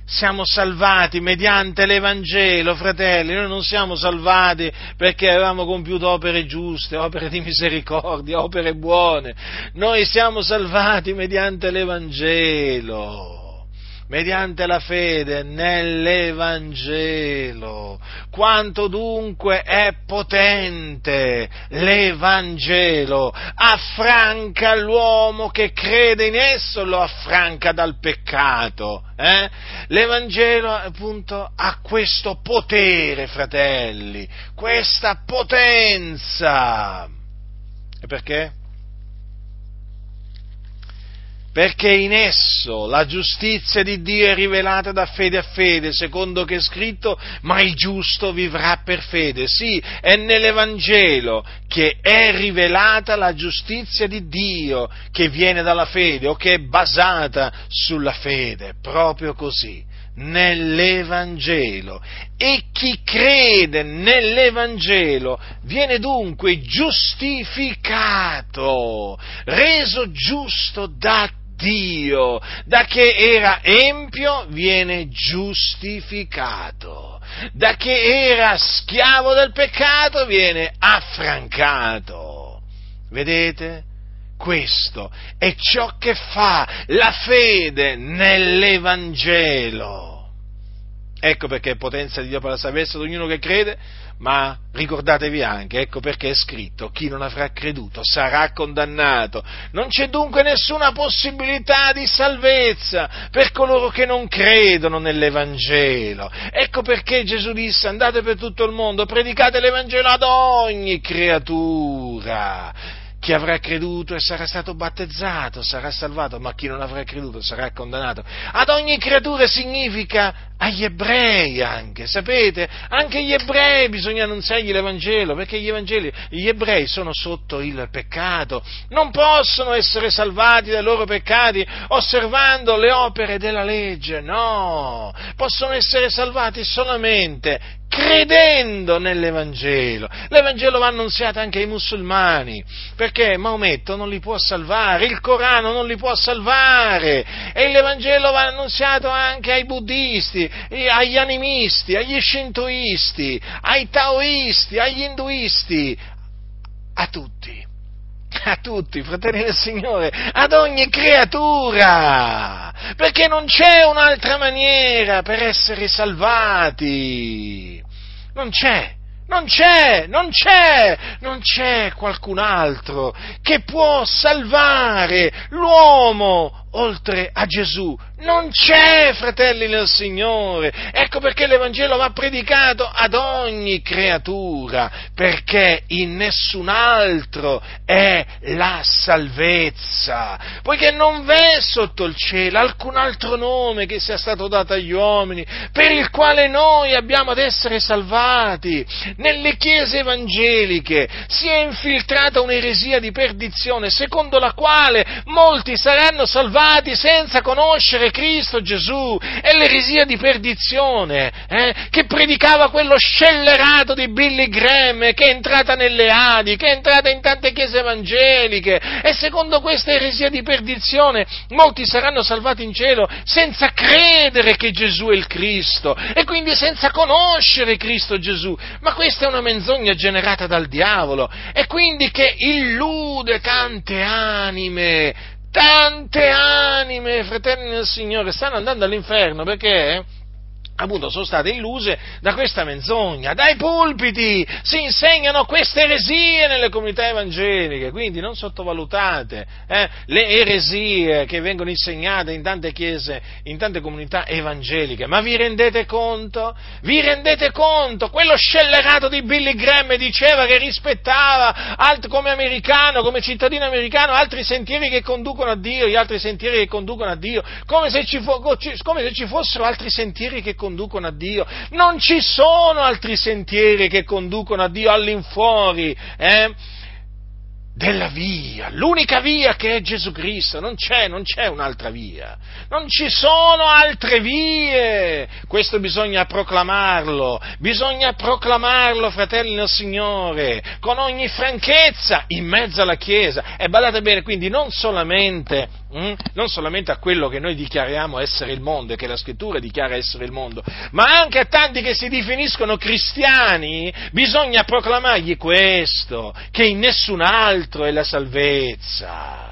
Speaker 1: Siamo salvati mediante l'Evangelo, fratelli, noi non siamo salvati perché avevamo compiuto opere giuste, opere di misericordia, opere buone, noi siamo salvati mediante l'Evangelo mediante la fede nell'Evangelo. Quanto dunque è potente l'Evangelo, affranca l'uomo che crede in esso, lo affranca dal peccato. Eh? L'Evangelo appunto ha questo potere, fratelli, questa potenza. E perché? Perché in esso la giustizia di Dio è rivelata da fede a fede, secondo che è scritto, ma il giusto vivrà per fede. Sì, è nell'Evangelo che è rivelata la giustizia di Dio che viene dalla fede o che è basata sulla fede, proprio così nell'Evangelo e chi crede nell'Evangelo viene dunque giustificato, reso giusto da Dio, da che era empio viene giustificato, da che era schiavo del peccato viene affrancato. Vedete? Questo è ciò che fa la fede nell'Evangelo. Ecco perché è potenza di Dio per la salvezza di ognuno che crede, ma ricordatevi anche, ecco perché è scritto, chi non avrà creduto sarà condannato. Non c'è dunque nessuna possibilità di salvezza per coloro che non credono nell'Evangelo. Ecco perché Gesù disse andate per tutto il mondo, predicate l'Evangelo ad ogni creatura chi avrà creduto e sarà stato battezzato sarà salvato, ma chi non avrà creduto sarà condannato. Ad ogni creatura significa agli ebrei anche, sapete? Anche agli ebrei bisogna annunziargli l'Evangelo, perché gli, gli ebrei sono sotto il peccato, non possono essere salvati dai loro peccati osservando le opere della legge, no, possono essere salvati solamente credendo nell'Evangelo. L'Evangelo va annunziato anche ai musulmani, perché Maometto non li può salvare, il Corano non li può salvare, e l'Evangelo va annunziato anche ai buddisti, agli animisti, agli scintoisti, ai taoisti, agli induisti, a tutti. A tutti, fratelli del Signore, ad ogni creatura, perché non c'è un'altra maniera per essere salvati. Non c'è. Non c'è, non c'è, non c'è qualcun altro che può salvare l'uomo oltre a Gesù. Non c'è, fratelli nel Signore. Ecco perché l'Evangelo va predicato ad ogni creatura, perché in nessun altro è la salvezza, poiché non v'è sotto il cielo alcun altro nome che sia stato dato agli uomini, per il quale noi abbiamo ad essere salvati. Nelle chiese evangeliche si è infiltrata un'eresia di perdizione, secondo la quale molti saranno salvati salvati senza conoscere Cristo Gesù. È l'eresia di perdizione eh, che predicava quello scellerato di Billy Graham che è entrata nelle Adi, che è entrata in tante chiese evangeliche e secondo questa eresia di perdizione molti saranno salvati in cielo senza credere che Gesù è il Cristo e quindi senza conoscere Cristo Gesù. Ma questa è una menzogna generata dal diavolo e quindi che illude tante anime, tante anime, fratelli del Signore, stanno andando all'inferno perché appunto sono state illuse da questa menzogna. Dai pulpiti si insegnano queste eresie nelle comunità evangeliche, quindi non sottovalutate eh, le eresie che vengono insegnate in tante chiese, in tante comunità evangeliche. Ma vi rendete conto? Vi rendete conto? Quello scellerato di Billy Graham diceva che rispettava alt- come americano, come cittadino americano, altri sentieri che conducono a Dio, gli altri sentieri che conducono a Dio, come se ci, fo- come se ci fossero altri sentieri che conducono conducono a Dio. Non ci sono altri sentieri che conducono a Dio all'infuori. Eh? della via, l'unica via che è Gesù Cristo, non c'è, non c'è un'altra via, non ci sono altre vie, questo bisogna proclamarlo, bisogna proclamarlo, fratelli del Signore, con ogni franchezza in mezzo alla Chiesa, e badate bene, quindi non solamente, hm, non solamente a quello che noi dichiariamo essere il mondo e che la scrittura dichiara essere il mondo, ma anche a tanti che si definiscono cristiani, bisogna proclamargli questo, che in nessun altro è la salvezza.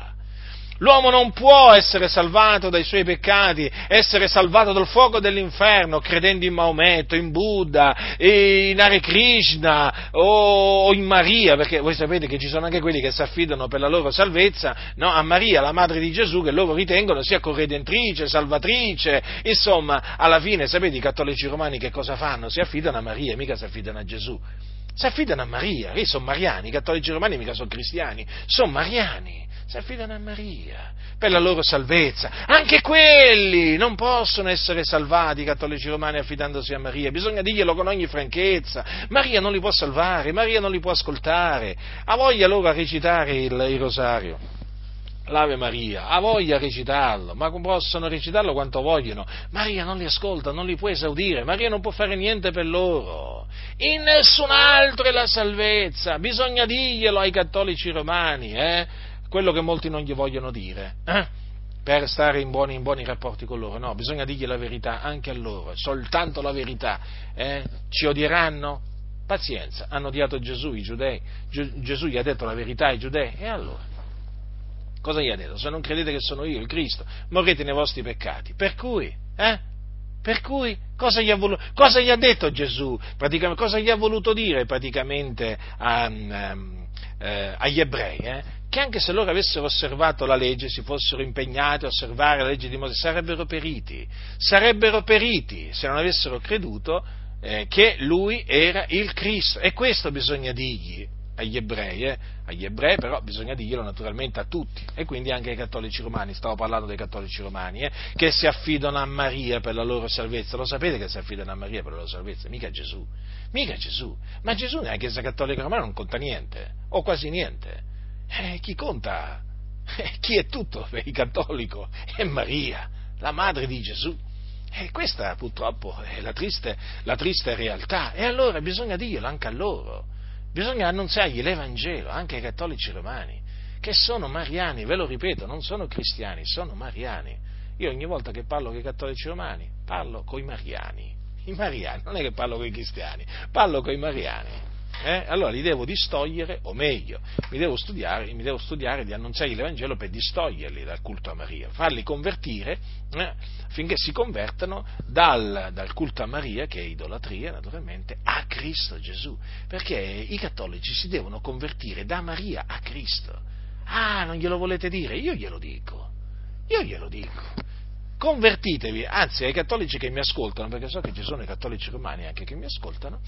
Speaker 1: L'uomo non può essere salvato dai suoi peccati, essere salvato dal fuoco dell'inferno credendo in Maometto, in Buddha, in Hare Krishna o in Maria, perché voi sapete che ci sono anche quelli che si affidano per la loro salvezza no, a Maria, la madre di Gesù, che loro ritengono sia corredentrice, salvatrice, insomma, alla fine sapete i cattolici romani che cosa fanno? Si affidano a Maria, mica si affidano a Gesù. Si affidano a Maria, e sono mariani, i cattolici romani mica sono cristiani, sono mariani, si affidano a Maria per la loro salvezza. Anche quelli non possono essere salvati, i cattolici romani, affidandosi a Maria, bisogna dirglielo con ogni franchezza. Maria non li può salvare, Maria non li può ascoltare, ha voglia loro a recitare il, il rosario l'Ave Maria, ha voglia a recitarlo, ma possono recitarlo quanto vogliono. Maria non li ascolta, non li può esaudire, Maria non può fare niente per loro. In nessun altro è la salvezza, bisogna dirglielo ai cattolici romani, eh? Quello che molti non gli vogliono dire. Eh? per stare in buoni, in buoni, rapporti con loro, no, bisogna dirgli la verità anche a loro, soltanto la verità. Eh? Ci odieranno? Pazienza, hanno odiato Gesù i giudei, Gesù gli ha detto la verità ai giudei, e allora? Cosa gli ha detto? Se non credete che sono io, il Cristo, morrete nei vostri peccati. Per cui, eh? Per cui, cosa gli ha, voluto, cosa gli ha detto Gesù? Cosa gli ha voluto dire praticamente a, um, eh, agli ebrei? Eh? Che anche se loro avessero osservato la legge, si fossero impegnati a osservare la legge di Mosè, sarebbero periti. Sarebbero periti se non avessero creduto eh, che lui era il Cristo. E questo bisogna dirgli agli ebrei, eh? agli ebrei però bisogna dirglielo naturalmente a tutti e quindi anche ai cattolici romani, stavo parlando dei cattolici romani, eh? che si affidano a Maria per la loro salvezza, lo sapete che si affidano a Maria per la loro salvezza? Mica Gesù, mica Gesù, ma Gesù nella Chiesa Cattolica Romana non conta niente, o quasi niente, eh, chi conta? Eh, chi è tutto per il cattolico? È Maria, la madre di Gesù. E questa purtroppo è la triste, la triste realtà. E allora bisogna dirglielo anche a loro Bisogna annunziargli l'Evangelo anche ai cattolici romani, che sono mariani, ve lo ripeto, non sono cristiani, sono mariani. Io ogni volta che parlo con i cattolici romani parlo con i mariani. I mariani, non è che parlo con i cristiani, parlo con i mariani eh, allora li devo distogliere, o meglio, mi devo, studiare, mi devo studiare di annunziare l'Evangelo per distoglierli dal culto a Maria, farli convertire eh, affinché si convertano dal, dal, culto a Maria, che è idolatria naturalmente, a Cristo Gesù, perché i cattolici si devono convertire da Maria a Cristo. Ah, non glielo volete dire? Io glielo dico, io glielo dico convertitevi, anzi ai cattolici che mi ascoltano, perché so che ci sono i cattolici romani anche che mi ascoltano,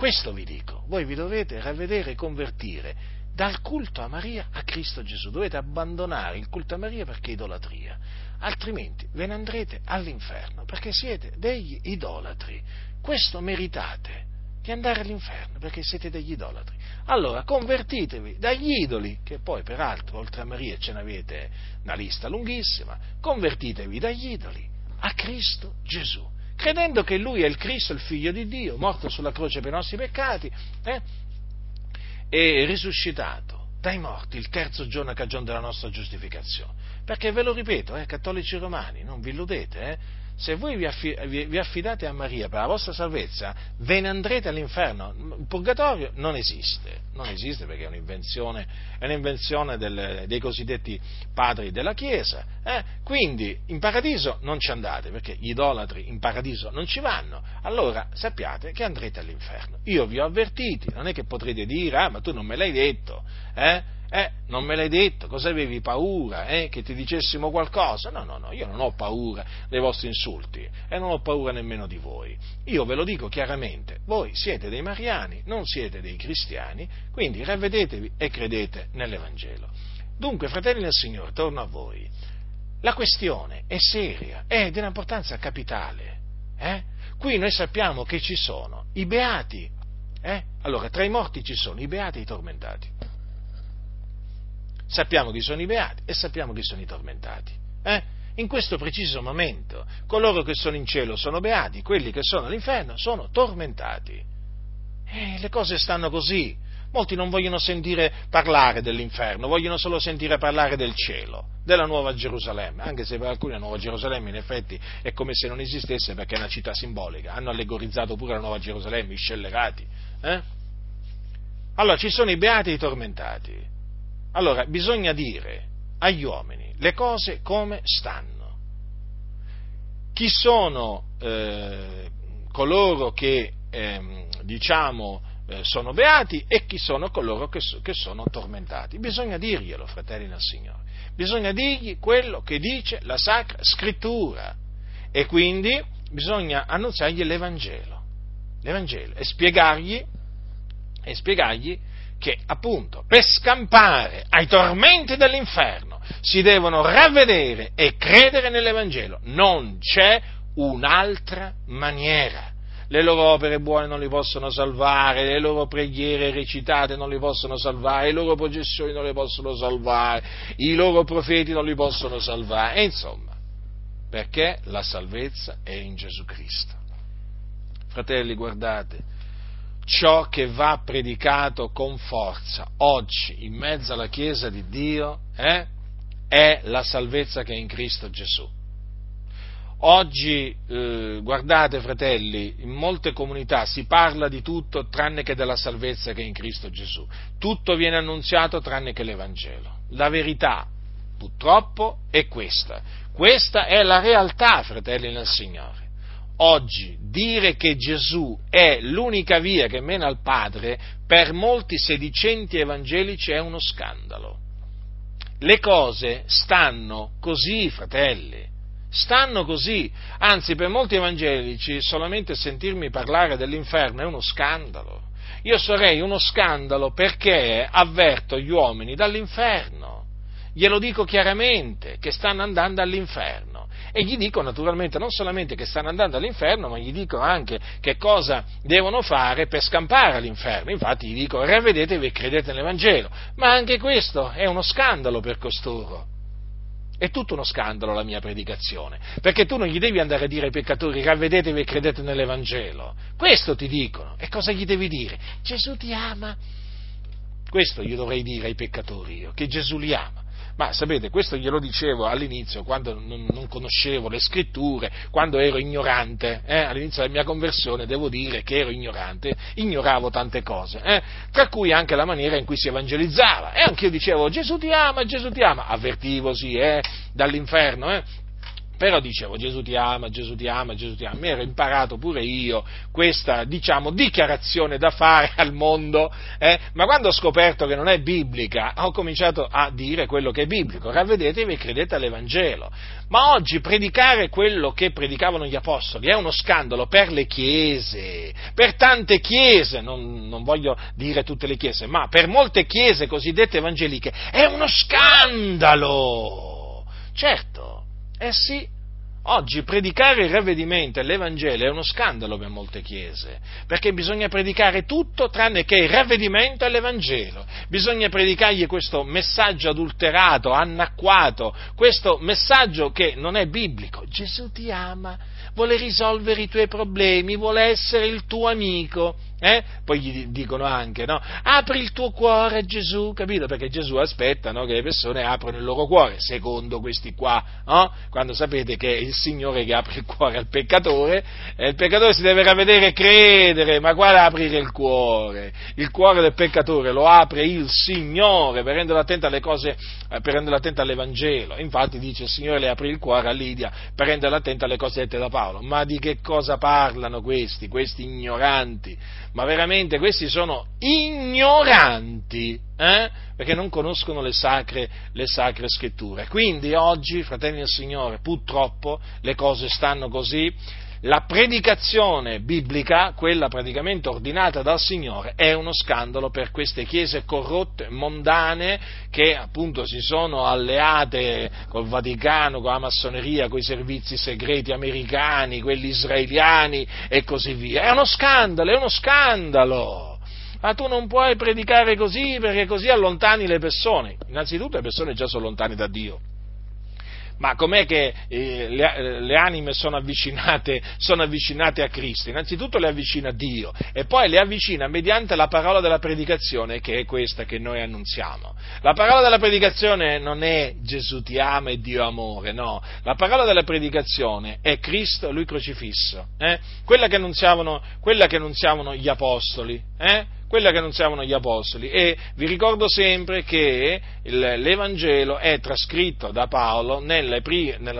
Speaker 1: questo vi dico, voi vi dovete ravvedere e convertire dal culto a Maria a Cristo Gesù, dovete abbandonare il culto a Maria perché è idolatria, altrimenti ve ne andrete all'inferno perché siete degli idolatri, questo meritate, di andare all'inferno perché siete degli idolatri. Allora convertitevi dagli idoli, che poi peraltro oltre a Maria ce n'avete una lista lunghissima, convertitevi dagli idoli a Cristo Gesù, credendo che Lui è il Cristo, il Figlio di Dio, morto sulla croce per i nostri peccati eh, e risuscitato dai morti il terzo giorno a cagione della nostra giustificazione. Perché ve lo ripeto, eh, cattolici romani, non vi illudete, eh, se voi vi, affidate a Maria per la vostra salvezza, ve ne andrete all'inferno. Il purgatorio non esiste, non esiste perché è un'invenzione, è un'invenzione del, dei cosiddetti padri della Chiesa. Eh? Quindi in paradiso non ci andate perché gli idolatri in paradiso non ci vanno. Allora sappiate che andrete all'inferno. Io vi ho avvertiti, non è che potrete dire, ah ma tu non me l'hai detto. Eh? Eh, non me l'hai detto, cosa avevi paura? Eh, che ti dicessimo qualcosa? No, no, no, io non ho paura dei vostri insulti e non ho paura nemmeno di voi. Io ve lo dico chiaramente, voi siete dei mariani, non siete dei cristiani, quindi ravvedetevi e credete nell'Evangelo. Dunque, fratelli del Signore, torno a voi. La questione è seria, è di un'importanza capitale. Eh? Qui noi sappiamo che ci sono i beati. Eh? Allora, tra i morti ci sono i beati e i tormentati sappiamo chi sono i beati e sappiamo chi sono i tormentati. Eh? In questo preciso momento, coloro che sono in cielo sono beati, quelli che sono all'inferno sono tormentati. E le cose stanno così. Molti non vogliono sentire parlare dell'inferno, vogliono solo sentire parlare del cielo, della Nuova Gerusalemme, anche se per alcuni la Nuova Gerusalemme in effetti è come se non esistesse perché è una città simbolica. Hanno allegorizzato pure la Nuova Gerusalemme, i scellerati. Eh? Allora ci sono i beati e i tormentati. Allora, bisogna dire agli uomini le cose come stanno. Chi sono eh, coloro che, eh, diciamo, eh, sono beati e chi sono coloro che, che sono tormentati. Bisogna dirglielo, fratelli del Signore. Bisogna dirgli quello che dice la Sacra Scrittura. E quindi bisogna annunziargli l'Evangelo. L'Evangelo e spiegargli, e spiegargli che appunto per scampare ai tormenti dell'inferno si devono ravvedere e credere nell'Evangelo. Non c'è un'altra maniera. Le loro opere buone non li possono salvare, le loro preghiere recitate non li possono salvare, le loro processioni non li possono salvare, i loro profeti non li possono salvare, e insomma, perché la salvezza è in Gesù Cristo. Fratelli, guardate, ciò che va predicato con forza oggi in mezzo alla Chiesa di Dio eh, è la salvezza che è in Cristo Gesù. Oggi, eh, guardate fratelli, in molte comunità si parla di tutto tranne che della salvezza che è in Cristo Gesù. Tutto viene annunziato tranne che l'Evangelo. La verità, purtroppo, è questa. Questa è la realtà, fratelli nel Signore oggi dire che Gesù è l'unica via che mena al Padre, per molti sedicenti evangelici è uno scandalo. Le cose stanno così, fratelli, stanno così. Anzi, per molti evangelici solamente sentirmi parlare dell'inferno è uno scandalo. Io sarei uno scandalo perché avverto gli uomini dall'inferno. Glielo dico chiaramente che stanno andando all'inferno e gli dico naturalmente non solamente che stanno andando all'inferno, ma gli dico anche che cosa devono fare per scampare all'inferno. Infatti gli dico ravvedetevi e credete nell'Evangelo. Ma anche questo è uno scandalo per costoro. È tutto uno scandalo la mia predicazione, perché tu non gli devi andare a dire ai peccatori ravvedetevi e credete nell'Evangelo. Questo ti dicono. E cosa gli devi dire? Gesù ti ama. Questo gli dovrei dire ai peccatori io, che Gesù li ama. Ma sapete, questo glielo dicevo all'inizio, quando non, conoscevo le scritture, quando ero ignorante, eh? all'inizio della mia conversione devo dire che ero ignorante, ignoravo tante cose, eh? tra cui anche la maniera in cui si evangelizzava. E anche io dicevo Gesù ti ama, Gesù ti ama, avvertivo sì, eh? dall'inferno, eh? Però dicevo Gesù ti ama, Gesù ti ama, Gesù ti ama. Mi ero imparato pure io questa, diciamo, dichiarazione da fare (laughs) al mondo, eh? ma quando ho scoperto che non è biblica, ho cominciato a dire quello che è biblico. Ravvedetevi e credete all'Evangelo. Ma oggi predicare quello che predicavano gli apostoli è uno scandalo per le chiese, per tante chiese, non, non voglio dire tutte le chiese, ma per molte chiese cosiddette evangeliche è uno scandalo. Certo, eh sì, Oggi predicare il ravvedimento e l'Evangelo è uno scandalo per molte chiese, perché bisogna predicare tutto tranne che il ravvedimento e l'Evangelo. Bisogna predicargli questo messaggio adulterato, annacquato, questo messaggio che non è biblico. Gesù ti ama, vuole risolvere i tuoi problemi, vuole essere il tuo amico. Eh? Poi gli dicono anche, no? Apri il tuo cuore a Gesù, capito? Perché Gesù aspetta no? che le persone aprono il loro cuore, secondo questi qua, no? Quando sapete che è il Signore che apre il cuore al peccatore, e il peccatore si deve ravvedere e credere, ma quale aprire il cuore? Il cuore del peccatore lo apre il Signore per renderlo attento alle cose, eh, per renderlo attento all'Evangelo. Infatti dice il Signore le apre il cuore a Lidia per renderlo attento alle cose dette da Paolo. Ma di che cosa parlano questi, questi ignoranti? Ma veramente questi sono ignoranti, eh? perché non conoscono le sacre, le sacre scritture. Quindi oggi, fratelli del Signore, purtroppo le cose stanno così la predicazione biblica, quella praticamente ordinata dal Signore, è uno scandalo per queste chiese corrotte, mondane, che appunto si sono alleate col Vaticano, con la massoneria, con i servizi segreti americani, quelli israeliani e così via. È uno scandalo, è uno scandalo! Ma tu non puoi predicare così perché così allontani le persone. Innanzitutto le persone già sono lontane da Dio ma com'è che eh, le, eh, le, anime sono avvicinate, sono avvicinate, a Cristo? Innanzitutto le avvicina Dio e poi le avvicina mediante la parola della predicazione che è questa che noi annunziamo. La parola della predicazione non è Gesù ti ama e Dio amore, no. La parola della predicazione è Cristo, Lui crocifisso, eh? quella, che quella, che annunziavano, gli apostoli. Eh? Quella che annunziavano gli apostoli. E vi ricordo sempre che l'Evangelo è trascritto da Paolo nella,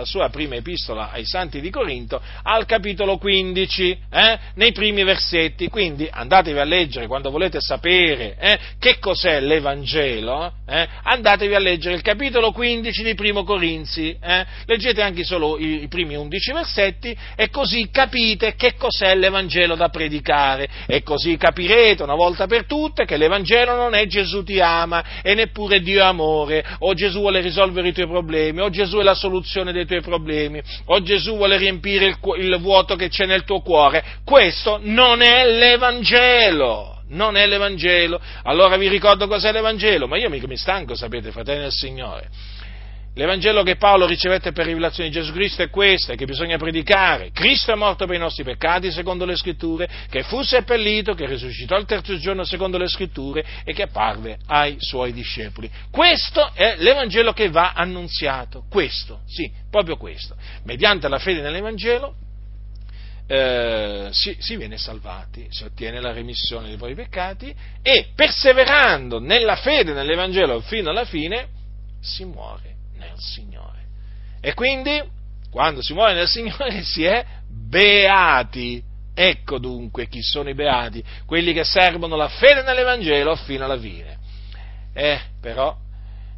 Speaker 1: sua prima epistola ai santi di Corinto al capitolo 15, eh, nei primi versetti, quindi andatevi a leggere quando volete sapere eh, che cos'è l'Evangelo, eh, andatevi a leggere il capitolo 15 di primo Corinzi, eh, leggete anche solo i, i primi 11 versetti e così capite che cos'è l'Evangelo da predicare. E così capirete una volta volta per tutte che l'Evangelo non è Gesù ti ama e neppure Dio amore, o Gesù vuole risolvere i tuoi problemi, o Gesù è la soluzione dei tuoi problemi, o Gesù vuole riempire il, il vuoto che c'è nel tuo cuore. Questo non è l'Evangelo non è l'Evangelo. Allora vi ricordo cos'è l'Evangelo, ma io mica mi stanco, sapete, fratelli del Signore. L'Evangelo che Paolo ricevette per rivelazione di Gesù Cristo è questo, è che bisogna predicare. Cristo è morto per i nostri peccati, secondo le scritture, che fu seppellito, che risuscitò il terzo giorno, secondo le scritture, e che apparve ai suoi discepoli. Questo è l'Evangelo che va annunziato. Questo, sì, proprio questo. Mediante la fede nell'Evangelo eh, si, si, viene salvati, si ottiene la remissione dei propri peccati e perseverando nella fede nell'Evangelo fino alla fine si muore nel Signore. E quindi, quando si muore nel Signore, (laughs) si è beati. Ecco dunque chi sono i beati, quelli che servono la fede nell'Evangelo fino alla fine. Eh, però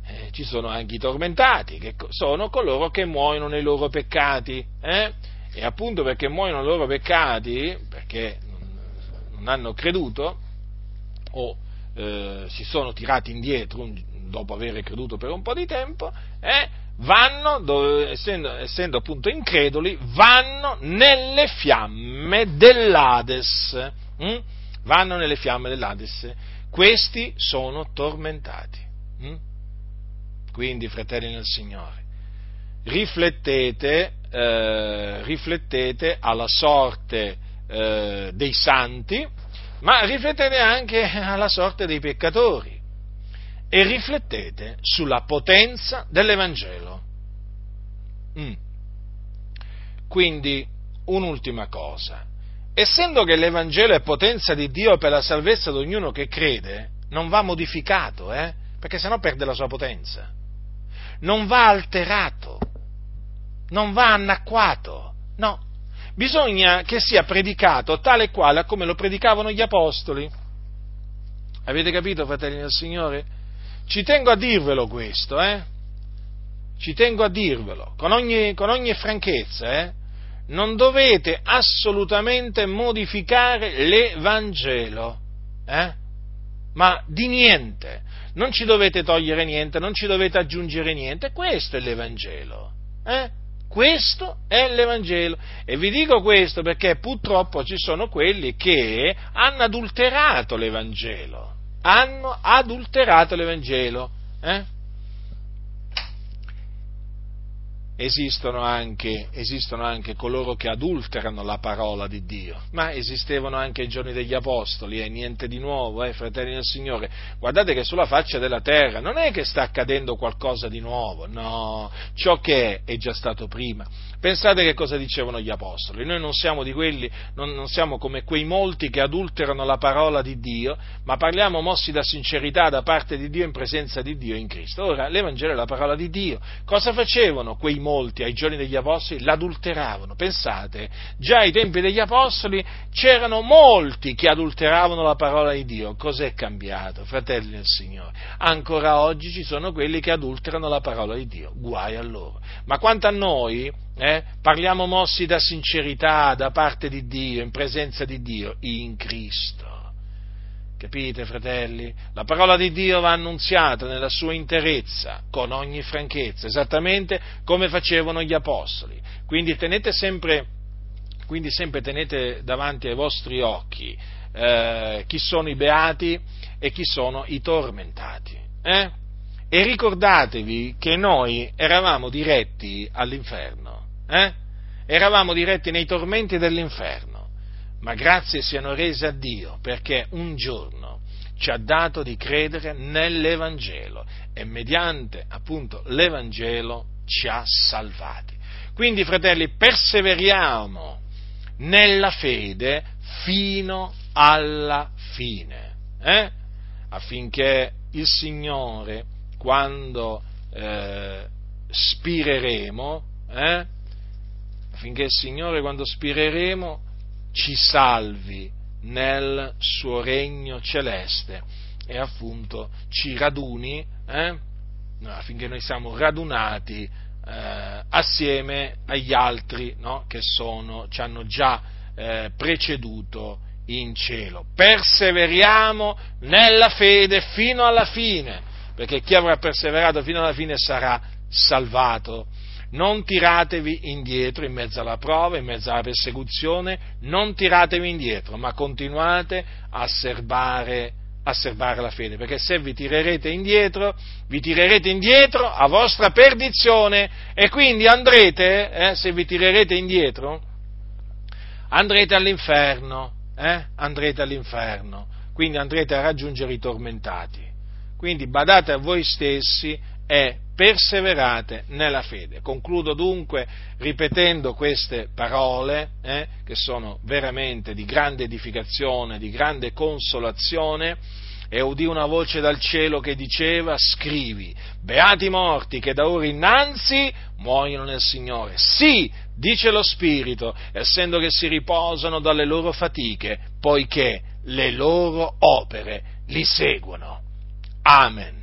Speaker 1: eh, ci sono anche i tormentati, che sono coloro che muoiono nei loro peccati. Eh? E appunto perché muoiono nei loro peccati, perché non hanno creduto, o eh, si sono tirati indietro dopo aver creduto per un po' di tempo, eh, vanno, dove, essendo, essendo, appunto increduli, vanno nelle fiamme dell'Ades. Hm? Vanno nelle fiamme dell'Ades. Questi sono tormentati. Hm? Quindi, fratelli nel Signore, riflettete, eh, riflettete alla sorte eh, dei santi, ma riflettete anche alla sorte dei peccatori e riflettete sulla potenza dell'Evangelo. Mm. Quindi, un'ultima cosa. Essendo che l'Evangelo è potenza di Dio per la salvezza di ognuno che crede, non va modificato, eh? perché sennò perde la sua potenza. Non va alterato, non va annacquato, no. Bisogna che sia predicato tale e quale come lo predicavano gli apostoli. Avete capito, fratelli del Signore? Ci tengo a dirvelo questo, eh? Ci tengo a dirvelo, con ogni, con ogni franchezza, eh? Non dovete assolutamente modificare l'Evangelo, eh? Ma di niente. Non ci dovete togliere niente, non ci dovete aggiungere niente. Questo è l'Evangelo, eh? Questo è l'Evangelo. E vi dico questo perché purtroppo ci sono quelli che hanno adulterato l'Evangelo. Hanno adulterato l'Evangelo. Eh? esistono anche, esistono anche, coloro che adulterano la parola di Dio, ma esistevano anche ai giorni degli Apostoli, e eh, niente di nuovo, eh, fratelli del Signore. Guardate che sulla faccia della terra non è che sta accadendo qualcosa di nuovo, no, ciò che è è già stato prima. Pensate che cosa dicevano gli Apostoli, noi non siamo di quelli, non, non siamo come quei molti che adulterano la parola di Dio, ma parliamo mossi da sincerità da parte di Dio in presenza di Dio in Cristo. Ora, l'Evangelo è la parola di Dio. Cosa facevano quei molti ai giorni degli apostoli l'adulteravano. Pensate, già ai tempi degli apostoli c'erano molti che adulteravano la parola di Dio. Cos'è cambiato, fratelli del Signore? Ancora oggi ci sono quelli che adulterano la parola di Dio. Guai a loro. Ma quanto a noi, eh, parliamo mossi da sincerità da parte di Dio, in presenza di Dio, in Cristo. Capite, fratelli? La parola di Dio va annunziata nella sua interezza, con ogni franchezza, esattamente come facevano gli apostoli. Quindi tenete sempre, quindi sempre tenete davanti ai vostri occhi eh, chi sono i beati e chi sono i tormentati. Eh? E ricordatevi che noi eravamo diretti all'inferno, eh? eravamo diretti nei tormenti dell'inferno ma grazie siano rese a Dio perché un giorno ci ha dato di credere nell'Evangelo e mediante appunto l'Evangelo ci ha salvati. Quindi fratelli, perseveriamo nella fede fino alla fine, eh? affinché il Signore, quando eh, spireremo, eh? Affinché il Signore, quando spireremo, ci salvi nel suo regno celeste e appunto ci raduni eh, affinché noi siamo radunati eh, assieme agli altri no, che sono, ci hanno già eh, preceduto in cielo. Perseveriamo nella fede fino alla fine, perché chi avrà perseverato fino alla fine sarà salvato non tiratevi indietro in mezzo alla prova, in mezzo alla persecuzione, non tiratevi indietro, ma continuate a serbare, a serbare la fede, perché se vi tirerete indietro, vi tirerete indietro a vostra perdizione e quindi andrete, eh, se vi tirerete indietro, andrete all'inferno, eh, andrete all'inferno, quindi andrete a raggiungere i tormentati. Quindi badate a voi stessi e perseverate nella fede. Concludo dunque ripetendo queste parole eh, che sono veramente di grande edificazione, di grande consolazione e udì una voce dal cielo che diceva scrivi, beati morti che da ora innanzi muoiono nel Signore. Sì, dice lo Spirito, essendo che si riposano dalle loro fatiche, poiché le loro opere li seguono. Amen.